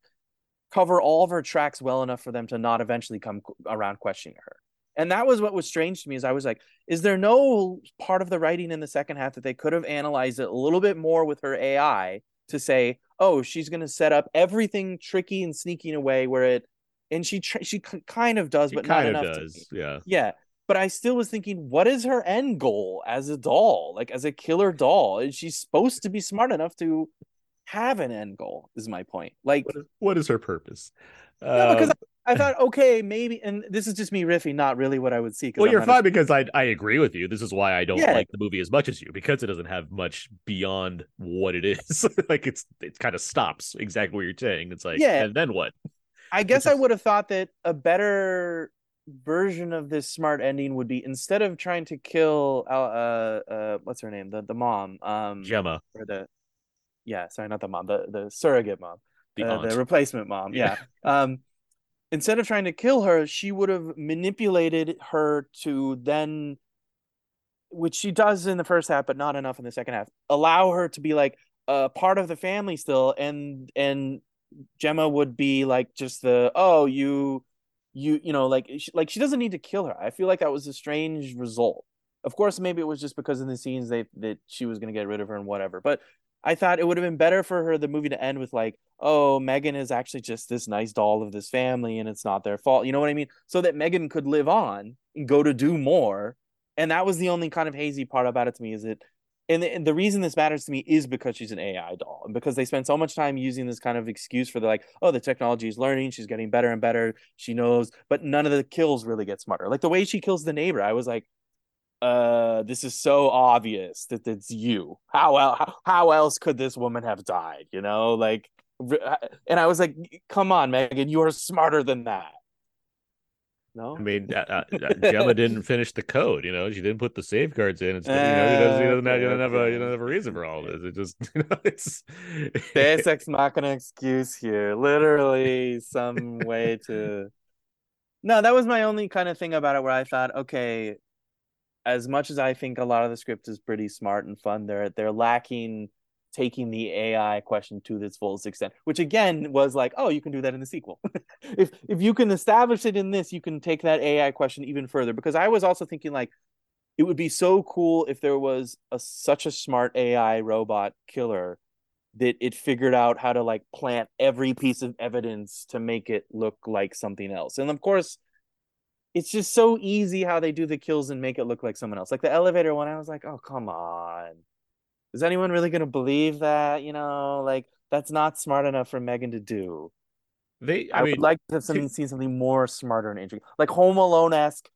cover all of her tracks well enough for them to not eventually come around questioning her. And that was what was strange to me is I was like, is there no part of the writing in the second half that they could have analyzed it a little bit more with her AI to say, oh, she's going to set up everything tricky and sneaky in a way where it, and she tr- she k- kind of does, but not enough.
does. Yeah.
Yeah. But I still was thinking, what is her end goal as a doll, like as a killer doll? Is she supposed to be smart enough to have an end goal? Is my point. Like,
What is, what is her purpose?
no, because
Um,
I thought, okay, maybe, and this is just me riffing, not really what I would see.
well,
I'm
you're
a-
fine because I I agree with you. This is why I don't
Yeah.
like the movie as much as you because it doesn't have much beyond what it is. like it's it kind of stops exactly what you're saying. It's like
Yeah.
and then what?
I guess I would have thought that a better version of this smart ending would be instead of trying to kill uh uh, uh what's her name the the mom um
Gemma,
or the yeah sorry not the mom the the surrogate mom
the
uh, the replacement mom
Yeah.
yeah um instead of trying to kill her she would have manipulated her to then which she does in the first half but not enough in the second half allow her to be like a part of the family still and and Gemma would be like just the oh you you you know like she, like she doesn't need to kill her. I feel like that was a strange result. Of course, maybe it was just because in the scenes they that she was gonna get rid of her and whatever. But I thought it would have been better for her the movie to end with like oh Megan is actually just this nice doll of this family and it's not their fault. You know what I mean? So that Megan could live on and go to do more. And that was the only kind of hazy part about it to me is it and the, and the reason this matters to me is because she's an AI doll and because they spend so much time using this kind of excuse for the like, oh, the technology is learning, she's getting better and better, she knows, but none of the kills really get smarter. Like the way she kills the neighbor, I was like, uh, this is so obvious that it's you. How el- how, how else could this woman have died? You know, like, and I was like, come on, Megan, you are smarter than that. No,
I mean, uh, uh, uh, Gemma didn't finish the code. You know, she didn't put the safeguards in. It's you know, he doesn't, he doesn't, have, he doesn't have a, he doesn't have a reason for all this. It just, you know, it's.
Deus Ex Machina excuse here. Literally some way to. No, that was my only kind of thing about it where I thought, okay, as much as I think a lot of the script is pretty smart and fun, they're they're lacking taking the AI question to its fullest extent, which again was like, oh, you can do that in the sequel. if if you can establish it in this, you can take that AI question even further. Because I was also thinking like it would be so cool if there was a such a smart AI robot killer that it figured out how to like plant every piece of evidence to make it look like something else. And of course, it's just so easy how they do the kills and make it look like someone else. Like the elevator one, I was like, oh come on. Is anyone really gonna believe that? You know, like that's not smart enough for Megan to do.
They,
I,
I, mean,
would like to have something, see something more smarter and intricate, like Home Alone esque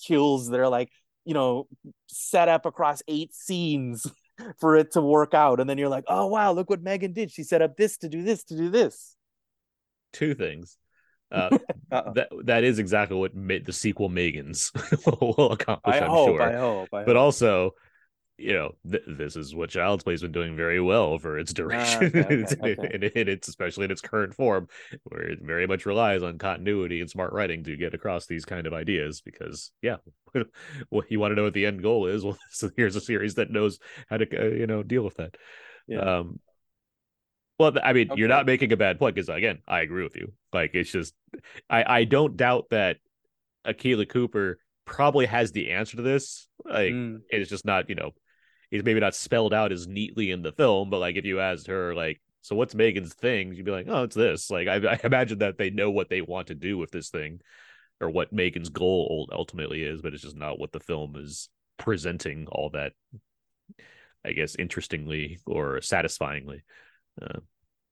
kills that are like you know set up across eight scenes for it to work out, and then you're like, oh wow, look what Megan did. She set up this to do this to do this.
two things. Uh, that that is exactly what ma- the sequel Megan's will accomplish.
I
I'm
hope,
sure.
I hope, I
but
hope.
also you know th- this is what child's play's been doing very well for its duration
Ah, okay,
It's-
okay, okay.
and it- it's especially in its current form where it very much relies on continuity and smart writing to get across these kind of ideas because yeah well you want to know what the end goal is well so here's a series that knows how to uh, you know deal with that
Yeah.
um well i mean you're not making a bad point because again i agree with you. Like it's just i i don't doubt that Akela Cooper probably has the answer to this like
Mm.
it's just not you know it's maybe not spelled out as neatly in the film but like if you asked her like so what's megan's thing? you'd be like oh it's this. Like i, I imagine that they know what they want to do with this thing or what megan's goal ultimately is but it's just not what the film is presenting all that i guess interestingly or satisfyingly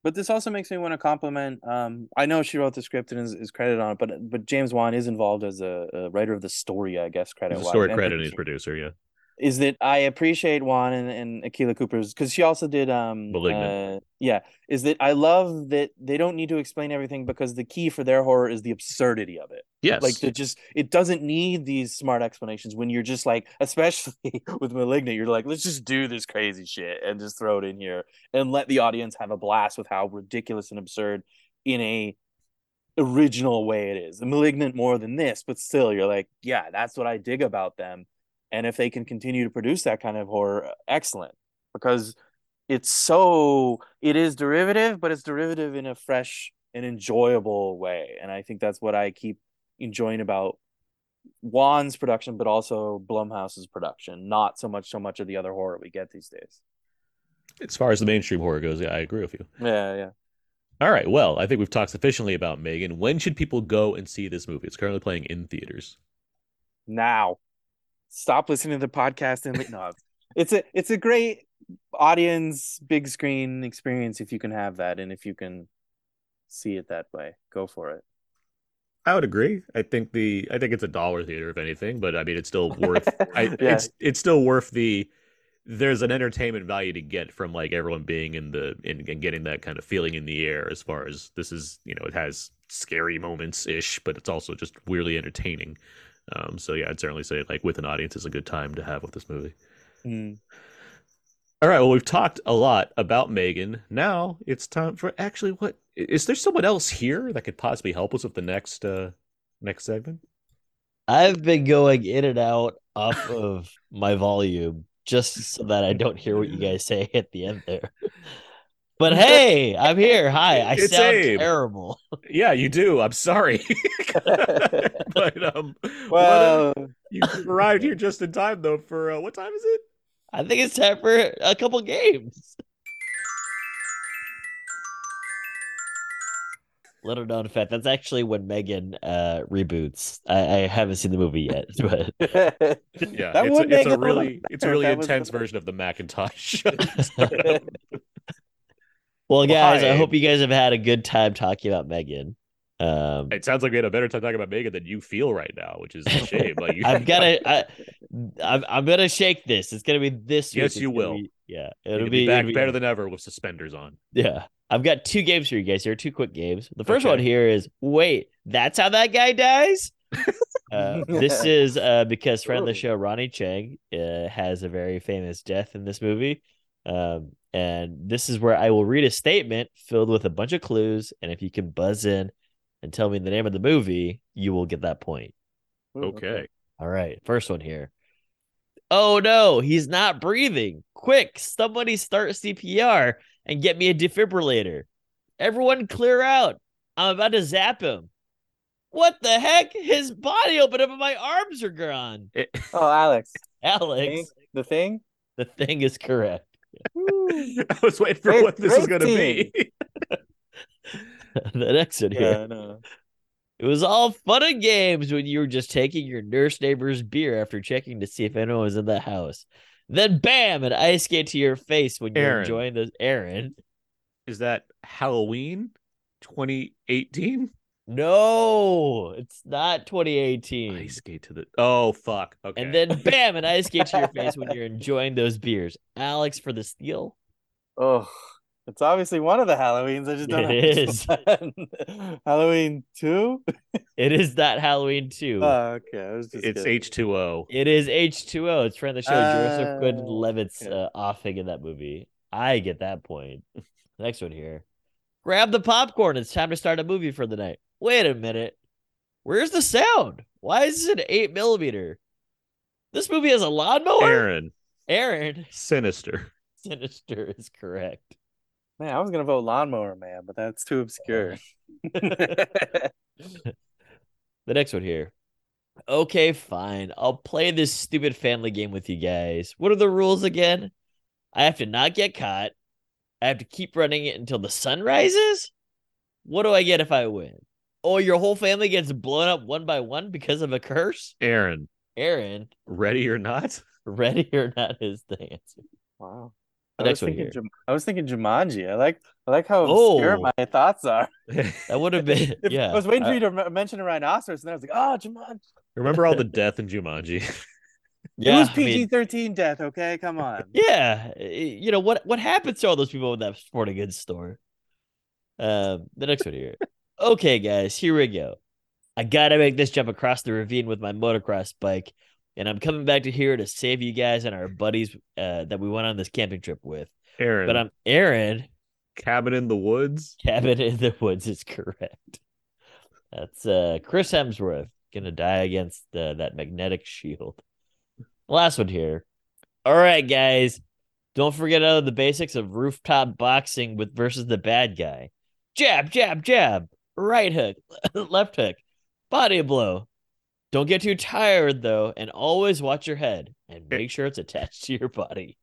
But this also makes me want to compliment. Um, I know she wrote the script and is, is credited on it, but but James Wan is involved as a, a writer of the story, I guess. Credit
he's a
wise.
story credit
and
producer yeah
is that I appreciate Wan and, and Akela Cooper's because she also did um
Malignant.
uh, yeah is that I love that they don't need to explain everything because the key for their horror is the absurdity of it.
Yes.
like it just it doesn't need these smart explanations when you're just like especially with malignant you're like let's just do this crazy shit and just throw it in here and let the audience have a blast with how ridiculous and absurd in a original way it is. Malignant more than this but still you're like yeah that's what i dig about them and if they can continue to produce that kind of horror excellent because it's so it is derivative but it's derivative in a fresh and enjoyable way and i think that's what i keep enjoying about Wan's production but also Blumhouse's production not so much so much of the other horror we get these days
as far as the mainstream horror goes yeah i agree with you
yeah yeah
All right. Well, I think we've talked sufficiently about Megan. When should people go and see this movie? It's currently playing in theaters.
now stop listening to the podcast and no it's a it's a great audience big screen experience if you can have that and if you can see it that way go for it
I would agree. I think the I think it's a dollar theater if anything, but I mean it's still worth. I,
Yeah.
It's it's still worth the. There's an entertainment value to get from like everyone being in the in and getting that kind of feeling in the air. As far as this is, you know, it has scary moments ish, but it's also just weirdly entertaining. Um, so yeah, I'd certainly say like with an audience is a good time to have with this movie.
Hmm.
All right. Well, we've talked a lot about Megan. Now it's time for actually what is there someone else here that could possibly help us with the next uh next segment?
I've been going in and out off of my volume just so that I don't hear what you guys say at the end there. But hey, I'm here. Hi, I
It's
sound
Abe.
terrible.
Yeah, you do. I'm sorry. but um
well
what- you arrived here just in time though for uh, what time is it?
I think it's time for a couple games. Little known fact, that's actually when Megan uh reboots. I, I haven't seen the movie yet, but
Yeah,
That
it's, a, it's a really it's a really intense version of the Macintosh.
Well, guys,
Why?
I hope you guys have had a good time talking about Megan. Um,
it sounds like we had a better time talking about Megan than you feel right now, which is a shame. Like you,
I've got to. I, I'm, I'm gonna shake this. It's gonna be this.
Yes, you will.
be- yeah,
You're
it'll be,
be back
it'll be-
better than ever with suspenders on.
Yeah, I've got two games for you guys here. Two quick games. The first
Okay.
one here is wait, that's how that guy dies. uh, this is uh, because friend of the show Ronny Chieng uh, has a very famous death in this movie, um, and this is where I will read a statement filled with a bunch of clues, and if you can buzz in and tell me the name of the movie, you will get that point.
Okay.
All right, first one here. Oh no, he's not breathing. Quick, somebody start CPR and get me a defibrillator. Everyone clear out. I'm about to zap him. What the heck? His body opened up and my arms are gone.
It-
oh alex
Alex,
the thing
the thing is correct.
I was waiting for
Great-
what this was
great
going to be.
the next one here.
yeah no
It was all fun and games when you were just taking your nurse neighbor's beer after checking to see if anyone was in the house. Then bam, an ice skate to your face when you're
Aaron.
enjoying the Aaron.
Is that Halloween? 2018.
No, it's not 2018.
Ice skate to the. Oh fuck. Okay.
And then bam, an ice skate to your face when you're enjoying those beers. Alex for the steal.
Oh, it's obviously one of the Halloweens. I just don't
It
know.
is.
is. Halloween two.
It is that Halloween 2.
Oh, okay. I was just
it's. H2O.
it is H2O. It's friend of the show, Joseph
Uh,
Gordon Levitt's
okay.
uh, offing in that movie. I get that point. Next one here. Grab the popcorn. It's time to start a movie for the night. Wait a minute. Where's the sound? Why is it an 8 millimeter? This movie has a lawnmower?
Aaron.
Aaron.
Sinister.
Sinister is correct.
Man, I was gonna vote Lawnmower Man, but that's too obscure.
The next one here. Okay, fine. I'll play this stupid family game with you guys. What are the rules again? I have to not get caught. I have to keep running it until the sun rises. What do I get if I win? Oh, your whole family gets blown up one by one because of a curse?
Aaron.
Aaron,
Ready or not?
ready or not is the answer.
wow.
The
I
next
was
one
thinking.
here.
Jum- I was thinking Jumanji. I like. I like how obscure
Oh.
my thoughts are.
That would have been
If-
yeah.
I was waiting for you to m- mention a rhinoceros, and I was like, "Oh, Jumanji."
Remember all the death in Jumanji?
yeah,
it was
I mean-
PG thirteen death. Okay, come on.
Yeah, eh, you know what what happens to all those people in that sporting goods store? Um, the next one here. Okay, guys, here we go. I gotta make this jump across the ravine with my motocross bike, and I'm coming back to here to save you guys and our buddies uh, that we went on this camping trip with.
Aaron.
But I'm Aaron.
Cabin in the Woods.
Cabin in the Woods is correct. That's uh Chris Hemsworth gonna die against uh, that magnetic shield. Last one here. All right, guys. Don't forget out of the basics of rooftop boxing with versus the bad guy. Jab, jab, jab. Right hook, left hook, body blow. Don't get too tired though, and always watch your head and make sure it's attached to your body.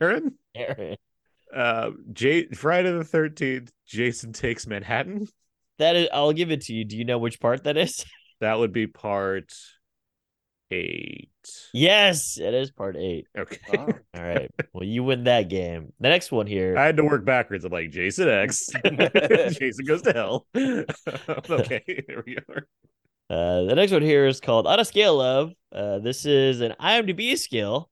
Aaron.
Aaron.
Uh, J- Friday the Thirteenth. Jason takes Manhattan.
That is I'll give it to you. Do you know which part that is?
That would be part eight.
Yes, it is part eight.
Okay.
Wow.
All right. Well, you win that game. The next one here.
I had to work backwards. I'm like Jason X. Jason goes to hell. okay, there we are.
Uh, the next one here is called On a Scale of. Uh, this is an IMDb scale.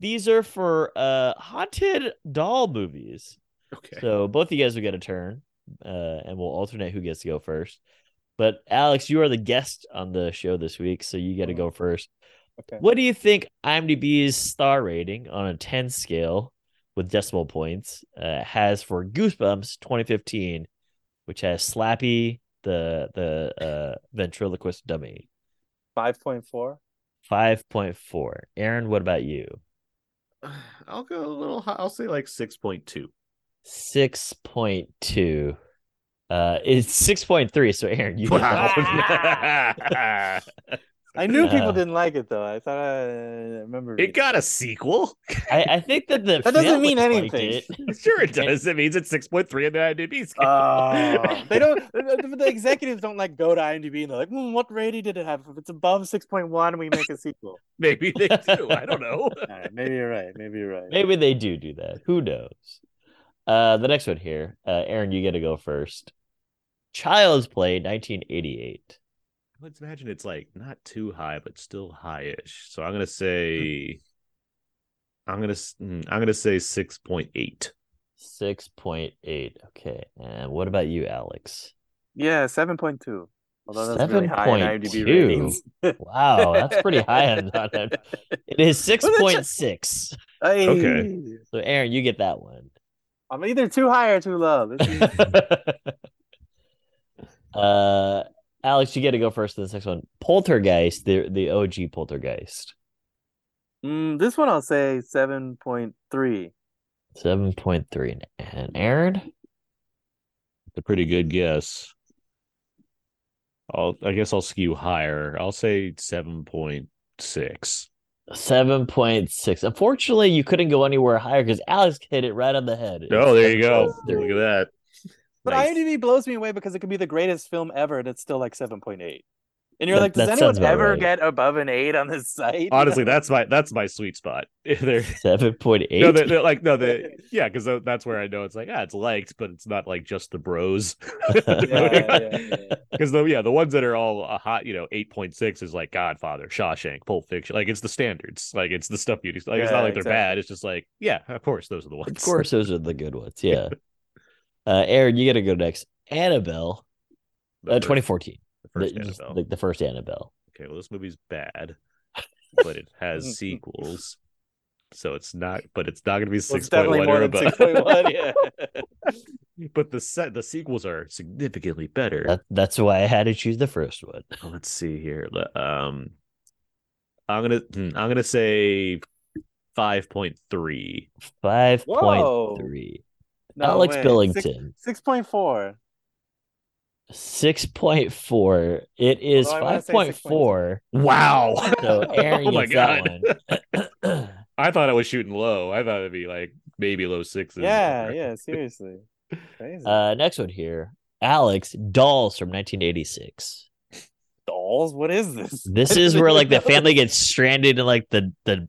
These are for uh haunted doll movies.
Okay.
So both of you guys will get a turn, uh, and we'll alternate who gets to go first. But Alex, you are the guest on the show this week, so you get to go first.
Okay.
What do you think IMDb's star rating on a 10 scale with decimal points uh, has for Goosebumps 2015, which has Slappy, the the uh, ventriloquist dummy,
Five point four.
5.4. Aaron, what about you?
I'll go a little. high. I'll say like six point two.
6.2. Uh, it's 6.3. So Aaron, you get that one.
Wow.
I knew people
Uh,
didn't like it though. I thought I remember.
it got a sequel.
I, I think that the
That doesn't mean
liked
anything.
it.
sure, it does. It means it's six point three in the IMDb scale.
Oh, they don't. The, the executives don't like go to IMDb and they're like, hmm, "What rating did it have? If it's above six point one, we make a sequel."
Maybe they do. I don't know.
All right, maybe you're right. Maybe you're right.
Maybe they do do that. Who knows? Uh, the next one here, uh, Aaron, you get to go first. Child's Play, 1988.
Let's imagine it's like not too high, but still high-ish. So I'm gonna say, I'm gonna, mm, I'm gonna say six point eight.
6.8. Okay. And what about you, Alex?
Yeah, seven point two. Although that's really high in IMDb
7.2. Wow, that's pretty high on on it. It is 6.6.
Okay.
So, Aaron, you get that one.
I'm either too high or too low. This is...
uh, Alex, you get to go first to this next one. Poltergeist, the the OG Poltergeist.
Mm, this one I'll say seven point three.
7.3. And Aaron?
It's a pretty good guess. I'll, I guess I'll skew higher. I'll say seven point six.
7.6. Unfortunately, you couldn't go anywhere higher because Alex hit it right on the head.
Oh, there you go.
It's
Look at that.
But
Nice.
IMDb blows me away because it could be the greatest film ever, and it's still like seven point eight. And you're
That-
like, does anyone ever
right.
get above an eight on this site?
Honestly, that's my that's my sweet spot. They're
Seven point eight.
no, they're, they're like no, the yeah, because that's where I know it's like ah, it's liked, but it's not like just the bros.
yeah, yeah, yeah.
Because the yeah, the ones that are all a hot, you know, eight point six is like Godfather, Shawshank, Pulp Fiction. Like it's the standards. Like it's the stuff you like. it's not like they're bad. It's just like yeah, of course those are the ones.
Of course, those are the good ones. Yeah. Uh, Aaron, you got to go next. Annabelle, uh,
first-
2014.
the first
The-
Annabelle.
like the first Annabelle.
Okay, well, this movie's bad, but it has sequels, so it's not. But it's not going to be
Well, it's
six point
definitely
one
more
or
than
above.
6.1. Yeah.
but the set, the sequels are significantly better.
That, that's why I had to choose the first one.
Let's see here. Um, I'm gonna hmm, I'm gonna say five point three.
Five
Whoa.
point three.
No
Alex
way.
Billington.
Six point four.
Six point four. It is
Although I wanna
five
say
point four.
Wow.
So Aaron
oh my
gets that
god.
one.
I thought I was shooting low. I thought it'd be like maybe low sixes.
Yeah, yeah, seriously. Crazy.
uh, next one here. Alex Dolls from 1986.
Dolls? What is this?
This is where like the family gets stranded in like the the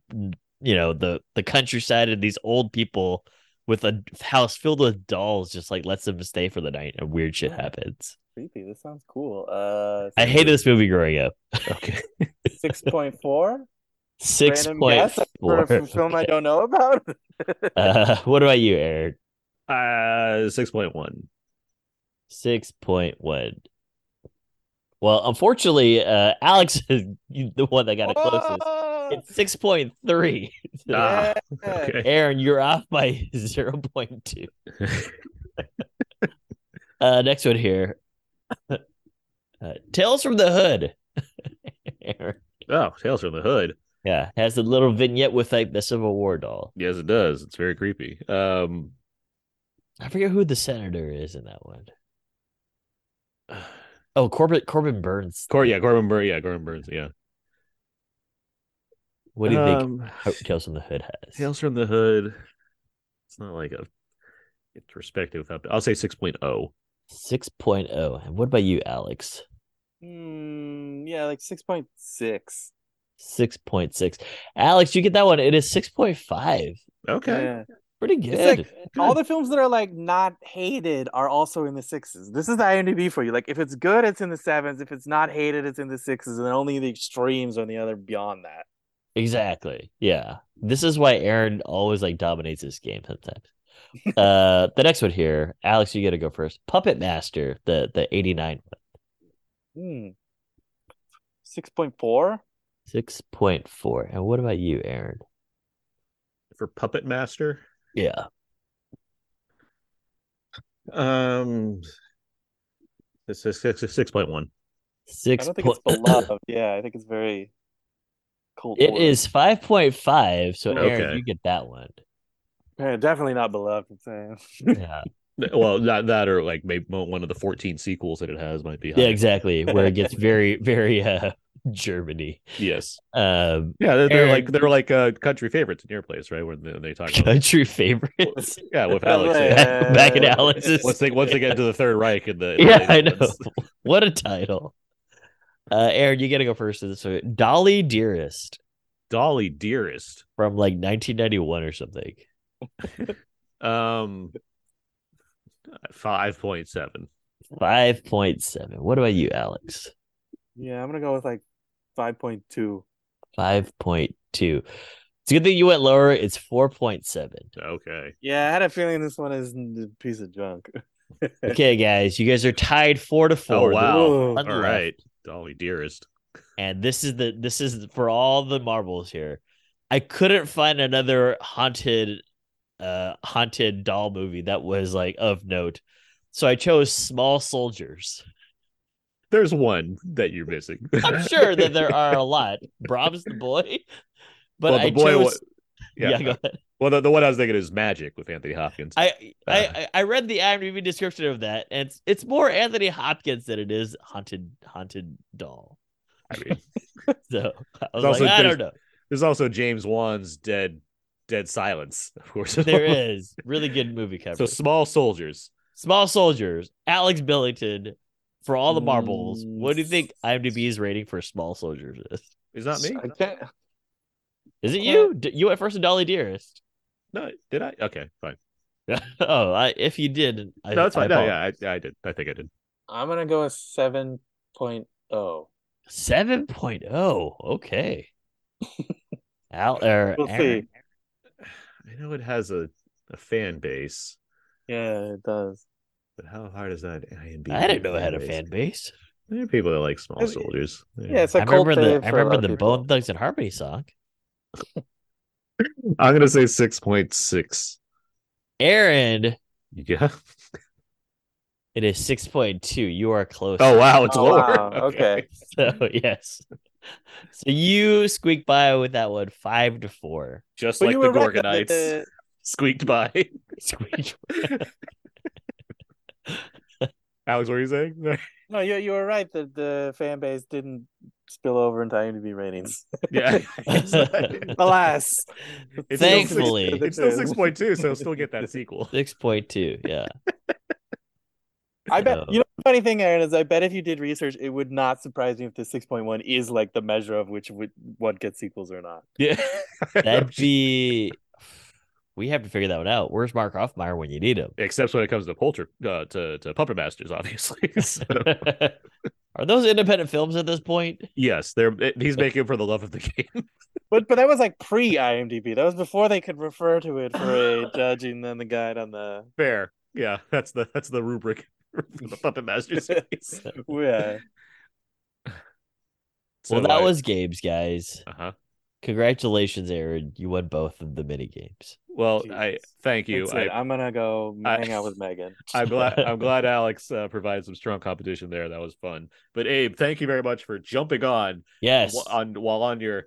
you know the the countryside and these old people with a house filled with dolls just like lets them stay for the night and weird shit happens.
Creepy. This sounds cool. Uh,
I hated this movie growing up.
Okay.
Six point four.
Six
Random
point
guess a film I don't know about.
Uh, what about you, Eric?
Uh, six point one.
Six point one. Well, unfortunately, uh, Alex is the one that got it closest. It's six point three.
Ah, okay.
Aaron, you're off by zero point two. Uh, next one here. Uh, Tales from the Hood.
Oh, Tales from the Hood.
Yeah, has a little vignette with like the Civil War doll.
Yes, it does. It's very creepy. Um,
I forget who the senator is in that one. Oh, Corbin Corbin Bernsen.
Cor- yeah, Corbin Bernsen. Yeah, Corbin Bernsen. Yeah.
What do you think
Um,
Ho- Tales from the Hood has?
Tales from the Hood. It's not like a it's respective. I'll say oh. 6.0.
6.0. And what about you, Alex?
Hmm, yeah, like six point six.
6.6. Alex, you get that one. It is 6.5.
Okay.
Yeah.
Pretty good.
like all the films that are like not hated are also in the sixes. This is the IMDb for you. Like if it's good, it's in the sevens. If it's not hated, it's in the sixes, and then only the extremes are in the other beyond that.
Exactly. Yeah. This is why Aaron always like dominates this game sometimes. uh the next one here, Alex, you gotta go first. Puppet Master, the the 89 one.
Hmm. Six point four.
6.4. And what about you, Aaron?
For Puppet Master,
Yeah.
um, it's a six, six point one.
I
Six
don't think it's beloved. yeah, I think it's very cool.
It is 5.5. So Aaron,
Okay.
you get that one.
Yeah, definitely not beloved. I'm saying.
Yeah.
Well, not that or like maybe one of the 14 sequels that it has might be.
Yeah,
high.
exactly. Where it gets very, very uh Germany.
Yes.
Um
Yeah, they're, they're
Aaron-
like they're like uh, country favorites in your place, right? When they, they talk about
country favorites.
yeah, with Alex.
Right.
yeah.
Back in Alex's
Once they once they get into the Third Reich and the
Yeah, I know. What a title. Uh Aaron, you gotta go first this one. Dolly Dearest
Dolly Dearest.
from like 1991 or something.
Um, five point seven.
5.7. What about you, Alex?
Yeah, I'm gonna go with like five point two.
5.2. It's a good thing you went lower. It's 4.7.
Okay.
Yeah, I had a feeling this one is a piece of junk.
Okay, guys, you guys are tied four to
Oh
four.
wow!
Ooh.
One
All
left.
right, Dolly Dearest.
And this is the this is for all the marbles here. I couldn't find another haunted uh haunted doll movie that was like of note. So I chose Small Soldiers.
There's one that you're missing.
I'm sure that there are a lot. Brahms the boy. But
well, the
I
boy.
chose
wa-
yeah.
yeah.
go ahead.
Well, the, the one I was thinking is Magic with Anthony Hopkins.
I,
Uh.
I I- I read the IMDb description of that, and it's it's more Anthony Hopkins than it is haunted haunted doll.
I mean,
So I was
There's also-
like, I don't know.
there's also James Wan's Dead Dead Silence, of course.
There is really good movie cover.
so small soldiers.
Small Soldiers, Alex Billington, For all the marbles, what do you
Mm.
think IMDb's rating for Small Soldiers is?
Is that me?
I can't.
Is it you? You went first to Dolly Dearest.
No, did I? Okay, fine.
oh, I, if you did, I,
No, it's
I
fine. No, yeah, I, I did. I think I did.
I'm gonna go with seven oh.
7.0. Okay. Al or
We'll
Aaron.
see.
I know it has a, a fan base,
Yeah, it does.
but how hard is that? IMDb
I didn't know it had a fan base.
There are people that like small soldiers.
Yeah, it's a
I
cult
remember the
fave
I
for a lot
remember the. Bone Thugs and Harmony song.
I'm gonna say six point six.
Aaron,
Yeah.
it is 6.2. You are close.
Oh wow, it's
Oh,
lower.
wow, okay.
So yes. So you squeaked by with that one five to four.
Just
But
like the
were right
Gorgonites
the-
squeaked by.
Squeaked.
Alex, what are you saying?
No, you you were right that the fan base didn't spill over into IMDb ratings.
yeah.
Alas,
It's still six-
Thankfully.
it's still six point two, so still get that sequel.
6.2. Yeah.
I bet you know the funny thing, Aaron, is I bet if you did research, it would not surprise me if the six point one is like the measure of which would what gets sequels or not.
Yeah.
That'd be. We have to figure that one out. Where's Mark Hoffmeyer when you need him?
Except when it comes to Polter, uh, to to Puppet Masters, obviously. So,
Are those independent films at this point?
yes, they're he's making it for the love of the game.
But but that was like pre IMDb. That was before they could refer to it for a judging and the guide on the
Fair, yeah, that's the that's the rubric for the Puppet Master series.
yeah.
well, that was games, guys.
uh huh.
Congratulations, Aaron. You won both of the mini games.
Well, I thank you. I,
i'm gonna go
I-
hang out with Megan.
I'm glad I'm glad Alex uh, provided some strong competition there. That was fun. But Abe, thank you very much for jumping on
Yes.
wh- on while on your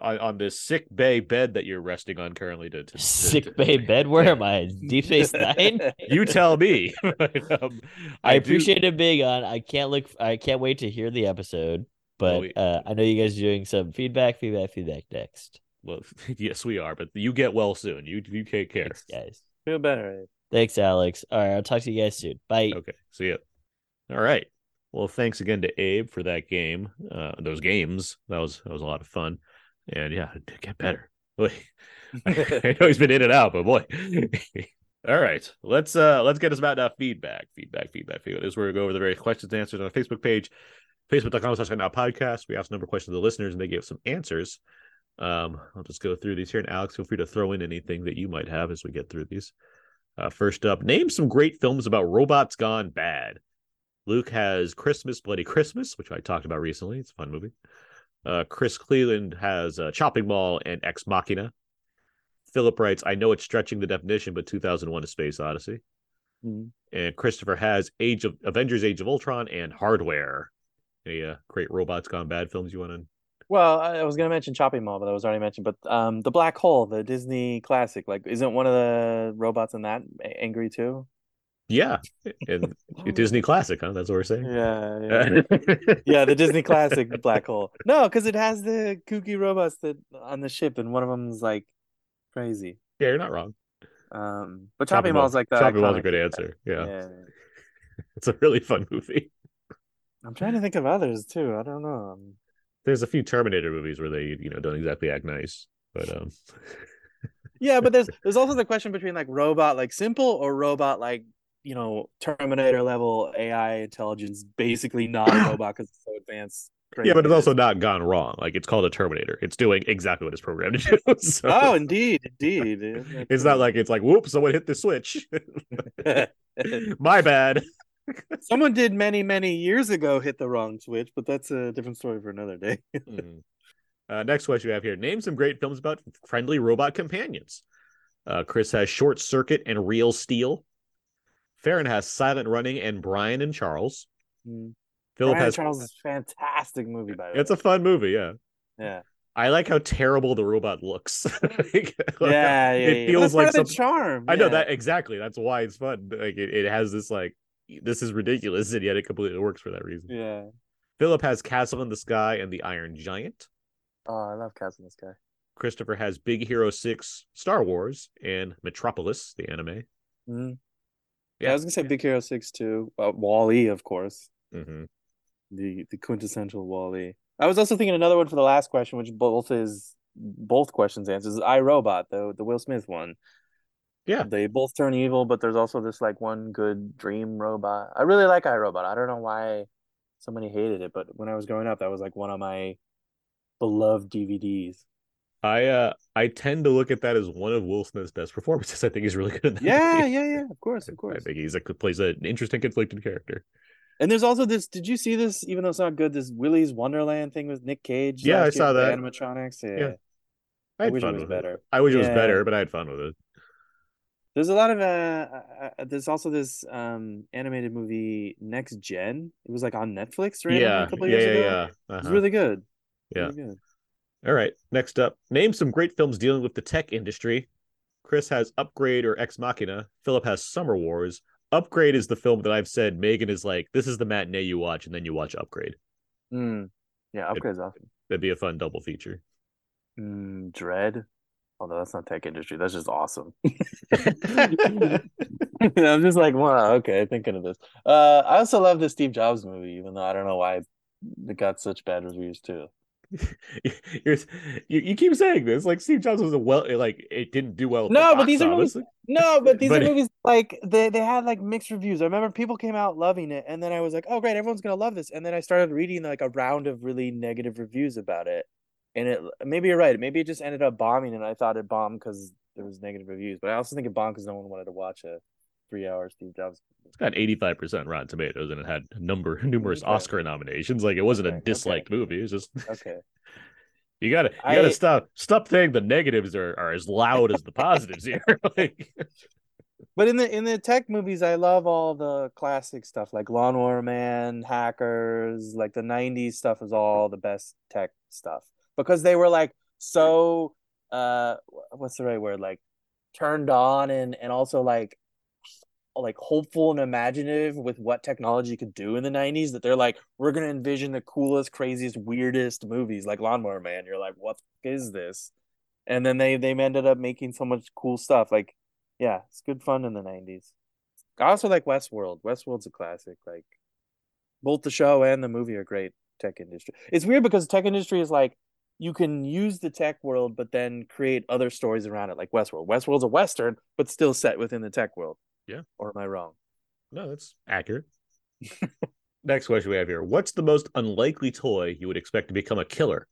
on, on this sick bay bed that you're resting on currently. To, to, to-
Sick
to-
bay bed. Where am I? Deep Space Nine.
You tell me. But, um,
I,
do-
appreciate it being on. I can't look. I can't wait to hear the episode. But
we-
uh, I know you guys are doing some feedback, feedback, feedback next.
Well, yes, we are. But you get well soon. You you take care.
Thanks, guys.
Feel better.
Thanks, Alex. All right, I'll talk to you guys soon. Bye.
Okay. See ya. All right. Well, thanks again to Abe for that game. Uh, those games. That was that was a lot of fun. And yeah, it did get better. Boy, I know he's been in and out, but boy. All right. Let's uh let's get us about now feedback. Feedback, feedback, feedback. This is where we go over the various questions and answers on our Facebook page, facebook.com slash now podcast. We asked a number of questions to the listeners and they gave some answers. Um, I'll just go through these here. And Alex, feel free to throw in anything that you might have as we get through these. Uh, first up, name some great films about robots gone bad. Luke has Christmas, Bloody Christmas, which I talked about recently. It's a fun movie. Uh, Chris Cleland has uh, Chopping Mall and Ex Machina. Philip writes, I know it's stretching the definition, but 2001 A Space Odyssey.
Mhm.
And Christopher has Age of Avengers Age of Ultron and Hardware. Any uh, great robots gone bad films you want to
Well, I was gonna mention Chopping Mall, but that was already mentioned. But um, the Black Hole, the Disney classic, like, isn't one of the robots in that angry too?
Yeah. And Disney classic, huh? That's what we're saying.
Yeah, yeah, yeah. The Disney classic Black Hole. No, because it has the kooky robots that on the ship, and one of them's like crazy.
yeah, you're not wrong.
Um, but Chopping Mall's like the
Chopping Mall's a good answer. Yeah.
Yeah.
It's a really fun movie.
I'm trying to think of others too. I don't know.
There's a few Terminator movies where they, you know, don't exactly act nice. But um
Yeah, but there's there's also the question between like robot like simple or robot like you know Terminator level AI intelligence, basically not a robot because it's so advanced.
Yeah, but it's also not gone wrong. Like it's called a Terminator. It's doing exactly what it's programmed to do. So
oh, indeed, indeed.
it's not like it's like whoops, someone hit the switch. My bad.
Someone did many many years ago hit the wrong switch, but that's a different story for another day.
Mhm. Uh, next question we have here: Name some great films about friendly robot companions. Uh, Chris has Short Circuit and Real Steel. Farron has Silent Running and Brian and Charles.
Mm.
Philip
Brian
has.
Charles is a fantastic movie by the way.
It's a fun movie. Yeah,
yeah,
I like how terrible the robot looks. Like,
yeah, yeah.
it
yeah.
feels
That's
like some-
the charm.
I know
yeah.
that exactly. That's why it's fun. Like it, it has this like this is ridiculous, and yet it completely works for that reason.
Yeah.
Philip has Castle in the Sky and the Iron Giant.
Oh, I love Castle in the Sky.
Christopher has Big Hero Six, Star Wars, and Metropolis, the anime.
Mhm.
Yeah.
Yeah, I was gonna say Big Hero Six too. Uh, WALL-E, of course.
hmm
the the quintessential WALL-E. I was also thinking another one for the last question, which both is both questions answers. I Robot, the the Will Smith one.
Yeah.
They both turn evil, but there's also this like one good dream robot. I really like I Robot. I don't know why somebody hated it, but when I was growing up, that was like one of my beloved DVDs.
I uh I tend to look at that as one of Will Smith's best performances. I think he's really good in that.
Yeah,
movie.
yeah, yeah. Of course, of course.
I think he's like plays an interesting, conflicted character.
And there's also this. Did you see this? Even though it's not good, this Willy's Wonderland thing with Nick Cage.
Yeah, I saw that.
Animatronics. Yeah.
Yeah. I
I wish it was better.
it. I wish it was better, but I had fun with it.
There's a lot of uh, uh, uh, there's also this um animated movie Next Gen. It was like on Netflix, right?
yeah,
a couple
yeah,
years
yeah,
ago.
yeah. Uh-huh.
really good.
Yeah.
Really good.
All right. Next up, name some great films dealing with the tech industry. Chris has Upgrade or Ex Machina. Philip has Summer Wars. Upgrade is the film that I've said Megan is like, this is the matinee you watch, and then you watch Upgrade.
Mm. Yeah, upgrades awesome.
That'd be a fun double feature.
Mm, Dread. Although that's not tech industry, that's just awesome. I'm just like, wow, okay, thinking of this. Uh, I also love the Steve Jobs movie, even though I don't know why it got such bad reviews too.
You're, you you keep saying this like Steve Jobs was a well like it didn't do well. at the
No, but
box
these are
office.
No, but these
But-
are movies like they they had like mixed reviews. I remember people came out loving it, and then I was like, "Oh, great, everyone's gonna love this." And then I started reading like a round of really negative reviews about it, and it maybe you're right. Maybe it just ended up bombing, and I thought it bombed because there was negative reviews. But I also think it bombed because no one wanted to watch a three-hour Steve Jobs.
It's got 85% Rotten Tomatoes and it had number numerous
Okay.
Oscar nominations. Like it wasn't
Okay,
a
okay.
disliked movie. It's just
Okay,
you gotta you gotta
I-
stop stop saying the negatives are, are as loud as the positives here. like
but in the in the tech movies, I love all the classic stuff like Lawnmower Man, Hackers, like the '90s stuff is all the best tech stuff because they were like so uh what's the right word? Like turned on and and also like like hopeful and imaginative with what technology could do in the 90s that they're like we're gonna envision the coolest craziest weirdest movies like lawnmower man. You're like what is this? And then they they ended up making so much cool stuff. Like yeah it's good fun in the 90s i also like westworld. Westworld's a classic. Like both the show and the movie are great tech industry. It's weird because tech industry is like you can use the tech world but then create other stories around it like westworld westworld's a western but still set within the tech world
Yeah.
or am i wrong
no, that's accurate. Next question we have here. What's the most unlikely toy you would expect to become a killer?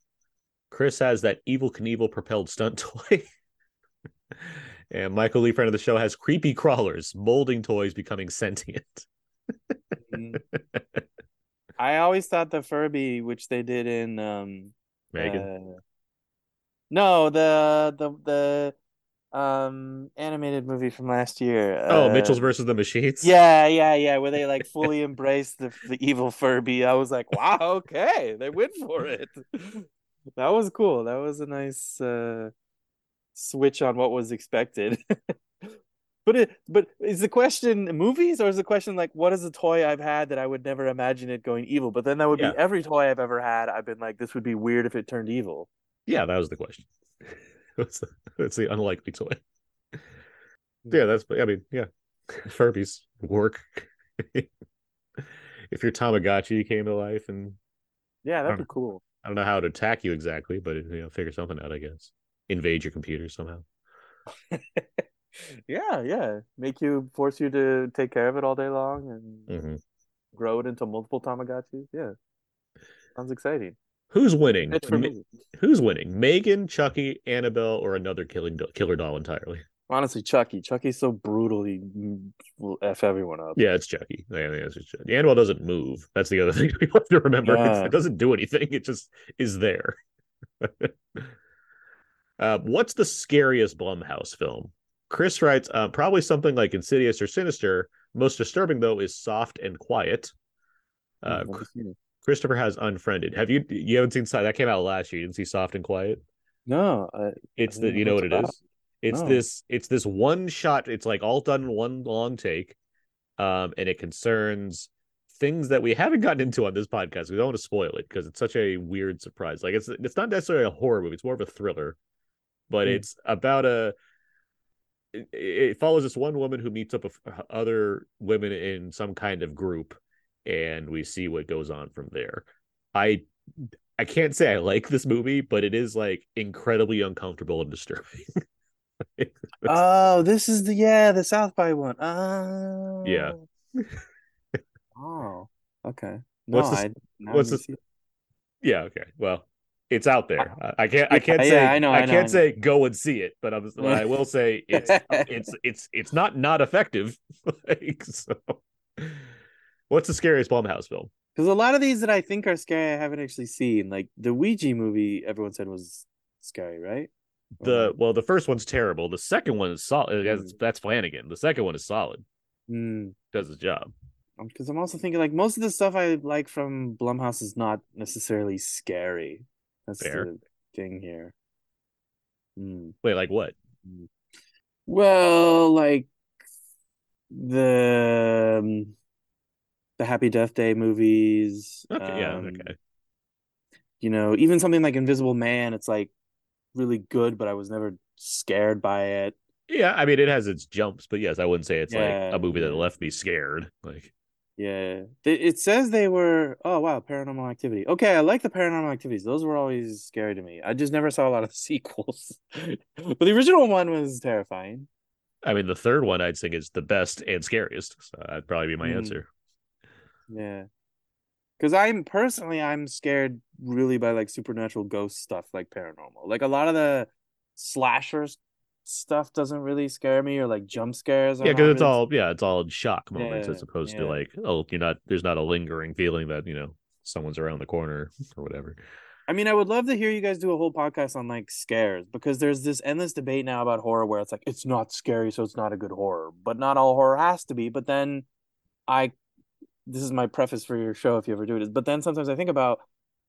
Chris has that Evel Knievel propelled stunt toy. and Michael Lee, friend of the show, has creepy crawlers, molding toys becoming sentient.
I always thought the Furby, which they did in um
Megan.
uh, no, the the the um animated movie from last year.
oh,
uh,
Mitchell's versus the Machines.
Yeah, yeah, yeah, where they like fully embrace the the evil Furby. I was like, wow, okay, they went for it. That was cool. That was a nice uh switch on what was expected. But it, but is the question movies or is the question like what is a toy I've had that I would never imagine it going evil? But then that would
Yeah.
be every toy I've ever had. I've been like, this would be weird if it turned evil.
Yeah, that was the question. The, that's the unlikely toy. Hmm. Yeah, that's. I mean, yeah, Furbies work. if your Tamagotchi came to life, and
Yeah, that'd be cool.
I don't know how to attack you exactly, but you know, figure something out. I guess invade your computer somehow.
Yeah, yeah. Make you force you to take care of it all day long and
hmm
grow it into multiple Tamagotchis. Yeah. Sounds exciting.
Who's winning? Ma-. Who's winning? Megan, Chucky, Annabelle, or another killing do- killer doll entirely?
Honestly, Chucky. Chucky's so brutal, he will F everyone up.
Yeah, it's Chucky. Yeah, it's Chucky. Annabelle doesn't move. That's the other thing we have to remember.
Yeah.
it doesn't do anything. It just is there. uh, what's the scariest Blumhouse film? Chris writes, uh, probably something like Insidious or Sinister. Most disturbing though is Soft and Quiet. Uh,
Mm,
Chris-
let me see.
Christopher has Unfriended. Have you? You haven't seen that came out last year. You didn't see Soft and Quiet.
No, I,
It's
I
the you
know what
it
about.
is. It's
No.
this it's this one shot. It's like all done in one long take, um, and it concerns things that we haven't gotten into on this podcast. We don't want to spoil it because it's such a weird surprise. Like it's it's not necessarily a horror movie. It's more of a thriller, but
Hmm.
it's about a. It, it follows this one woman who meets up with other women in some kind of group, and we see what goes on from there. I I can't say I like this movie, but it is like incredibly uncomfortable and disturbing.
Oh, this is the yeah, the South by one. Oh.
Yeah.
Oh, okay. No,
What's
I,
what's the- yeah, okay. Well, it's out there. I, can't I can't
yeah,
say
I know,
I,
I know,
can't
I
say go and see it, but I'm, I will say it's it's it's it's not not effective. like so. What's the scariest Blumhouse film?
Because a lot of these that I think are scary, I haven't actually seen. Like the Ouija movie, everyone said was scary, right?
The well, the first one's terrible. The second one is solid. That's,
Mm.
that's Flanagan. The second one is solid.
Mm.
Does his job.
Because I'm also thinking like most of the stuff I like from Blumhouse is not necessarily scary. That's
Fair.
the thing here. Mm.
Wait, like what?
Well, like the um, the Happy Death Day movies.
Okay, yeah,
um,
okay.
You know, even something like Invisible Man, it's like really good, but I was never scared by it.
Yeah, I mean it has its jumps, but yes, I wouldn't say it's
Yeah,
like a movie that left me scared. Like
Yeah, it says they were. Oh wow, Paranormal Activity. Okay, I like the Paranormal Activities. Those were always scary to me. I just never saw a lot of sequels, but the original one was terrifying.
I mean the third one I'd think is the best and scariest. So that'd probably be my
Mm.
answer.
Yeah, because I'm personally I'm scared really by like supernatural ghost stuff, like paranormal. Like a lot of the slashers stuff doesn't really scare me, or like jump scares.
Yeah, because it's all yeah, it's all in shock moments
Yeah,
as opposed to like, oh, you're not there's not a lingering feeling that, you know, someone's around the corner or whatever.
I mean, I would love to hear you guys do a whole podcast on like scares because there's this endless debate now about horror where it's like it's not scary, so it's not a good horror. But not all horror has to be. But then I this is my preface for your show if you ever do it. But then sometimes I think about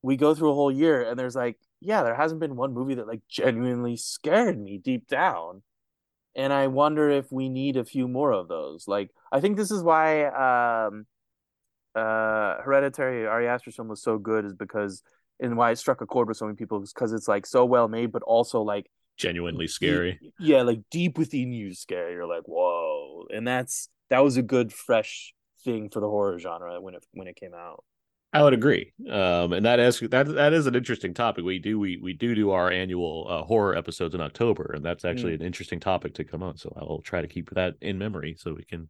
we go through a whole year and there's like, yeah, there hasn't been one movie that like genuinely scared me deep down. And I wonder if we need a few more of those. Like I think this is why um uh Hereditary Ari Aster's film was so good is because and why it struck a chord with so many people is because it's like so well made, but also like
Genuinely scary.
deep- yeah, like deep within you, scary. You're like, whoa, and that's that was a good fresh thing for the horror genre when it when it came out.
I would agree. Um, and that is that that is an interesting topic. We do we we do do our annual uh, horror episodes in October, and that's actually
Hmm.
an interesting topic to come on. So I will try to keep that in memory so we can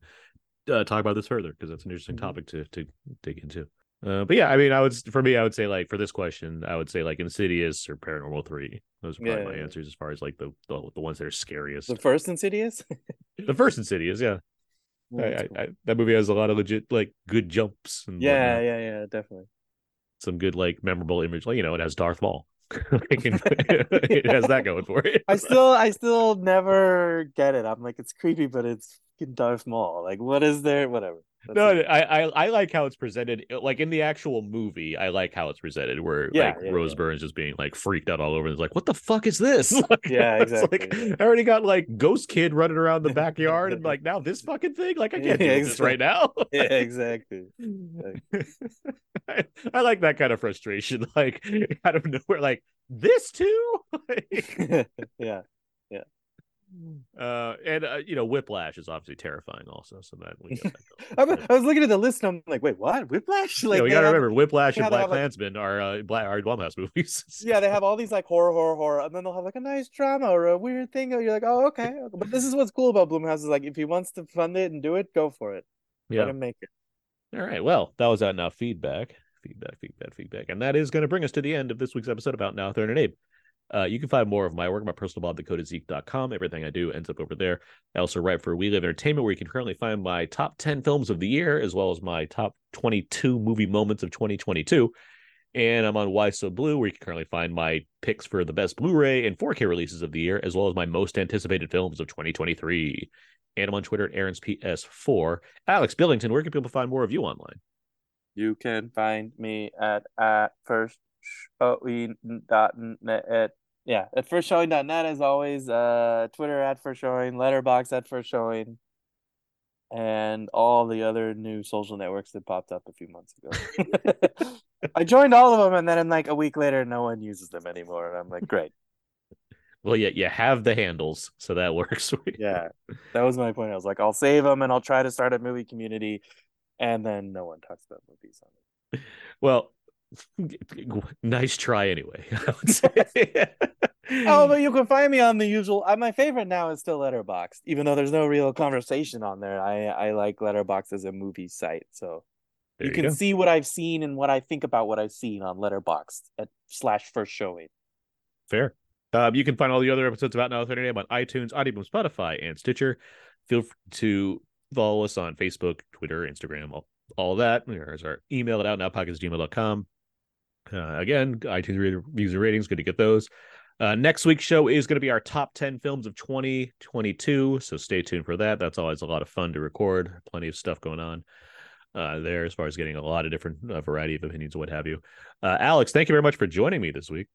uh, talk about this further because that's an interesting
Mhm.
topic to to dig into. Uh, but yeah, I mean, I would for me, I would say like for this question, I would say like Insidious or Paranormal Three. Those are probably
Yeah,
my
yeah.
answers as far as like the the, the ones that are scariest.
The first Insidious.
The first Insidious, yeah, I, I, I, that movie has a lot of legit like good jumps. And
yeah,
whatnot.
yeah, yeah, definitely.
some good like memorable image. Like you know, it has Darth Maul. And it has that going for it.
I still, I still never get it. I'm like, it's creepy, but it's Darth Maul. Like, what is there? Whatever. That's
no,
it.
I, I I like how it's presented. Uh, like in the actual movie, I like how it's presented. Where
Yeah,
like
yeah,
Rose
yeah.
Byrne's just being like freaked out all over. And it's like, what the fuck is this? Like,
Yeah,
it's
exactly,
Like. I already got like Ghost Kid running around the backyard, and like now this fucking thing. Like I can't do
Yeah,
this right now.
yeah, exactly.
I, I like that kind of frustration. Like out of nowhere, like this too. Like,
yeah.
Uh and uh, you know whiplash is obviously terrifying also so that we that
I, was- I was looking at the list and I'm like, wait, what? Whiplash? Like,
we
they
gotta
have-
remember whiplash and black
have, like-
are uh black are Blumhouse movies
Yeah, they have all these like horror, horror, horror, and then they'll have like a nice drama or a weird thing. You're like, oh, okay. okay. But this is what's cool about Blumhouse is like, if he wants to fund it and do it, go for it.
yeah
Let him make it.
all right well that was now feedback feedback feedback feedback and that is going to bring us to the end of this week's episode about now third and abe uh, you can find more of my work my personal blog, thecodeofzeke.com. Everything I do ends up over there. I also write for We Live Entertainment, where you can currently find my top 10 films of the year, as well as my top 22 movie moments of 2022. And I'm on Why So Blu, where you can currently find my picks for the best Blu-ray and 4K releases of the year, as well as my most anticipated films of 2023. And I'm on Twitter at Aaron's PS4. Alex Billington, where can people find more of you online?
You can find me at at first dot net. Yeah, at first showing net as always. Uh, Twitter at first showing, Letterboxd at first showing, and all the other new social networks that popped up a few months ago. I joined all of them, and then in like a week later, no one uses them anymore, and I'm like, great.
Well, yeah, you have the handles, so that works.
Yeah, that was my point. I was like, I'll save them, and I'll try to start a movie community. and then no one talks about that on it.
Well, nice try anyway. I would say.
Oh, but you can find me on the usual. Uh, my favorite now is still Letterboxd, even though there's no real conversation on there. I I like Letterboxd as a movie site, so you
you
can
go.
see what I've seen and what I think about what I've seen on Letterboxd at slash first showing.
Fair. Um, you can find all the other episodes about Now 30 AM on iTunes, Audible, Spotify, and Stitcher. Feel free to follow us on Facebook, Twitter, Instagram, all, all that. There's our email at outnowpodcast.gmail.com. Uh, again, iTunes user ratings, good to get those. Uh, next week's show is going to be our top 10 films of 2022. So stay tuned for that. That's always a lot of fun to record. Plenty of stuff going on uh, there as far as getting a lot of different uh, variety of opinions what have you. Uh, Alex, thank you very much for joining me this week.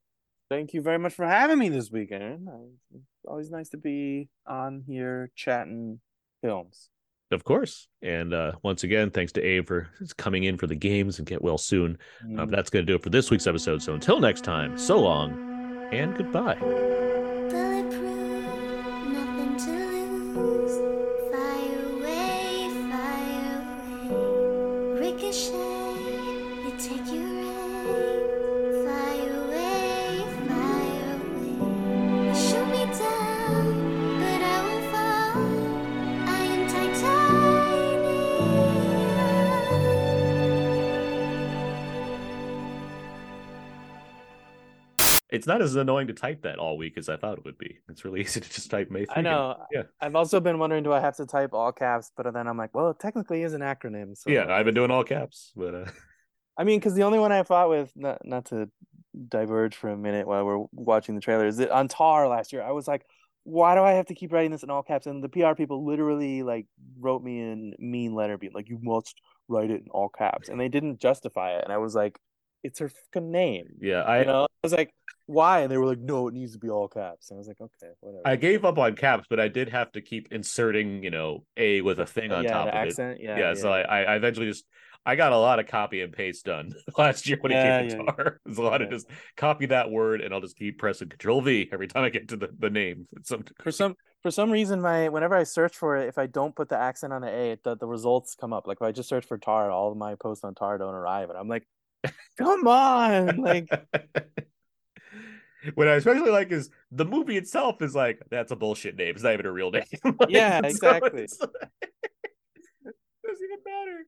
Thank you very much for having me this weekend. It's always nice to be on here chatting films.
Of course. And uh, once again, thanks to Abe for coming in for the games and get well soon. Uh, but that's going to do it for this week's episode. So until next time, so long and goodbye. It's not as annoying to type that all week as I thought it would be. It's really easy to just type May.
I know.
Yeah.
I've also been wondering, do I have to type all caps? But then I'm like, well, it technically is an acronym. So
Yeah, I've been doing all caps, but uh,
I mean, because the only one I fought with, not not to diverge for a minute while we're watching the trailer, is that on Tar last year, I was like, why do I have to keep writing this in all caps? And the PR people literally like wrote me in mean letter, being like, you must write it in all caps, and they didn't justify it. And I was like, it's her fucking name.
yeah, I
You know, I was like, why? And they were like, no, it needs to be all caps. And I was like, okay, whatever.
I gave up on caps, but I did have to keep inserting, you know, a with a thing on
yeah,
top of
accent.
it.
Yeah,
Yeah, so I, I eventually just I got a lot of copy and paste done last year when
Yeah,
it came to
yeah,
tar. There's a lot of just copy that word and I'll just keep pressing Control V every time I get to the, the name. Some
for some for some reason my whenever I search for it, if I don't put the accent on the A, the, the results come up. Like if I just search for tar, all of my posts on tar don't arrive, and I'm like, Come on, like.
what I especially like is the movie itself is like that's a bullshit name. It's not even a real name. like,
yeah, exactly.
So
doesn't
even matter.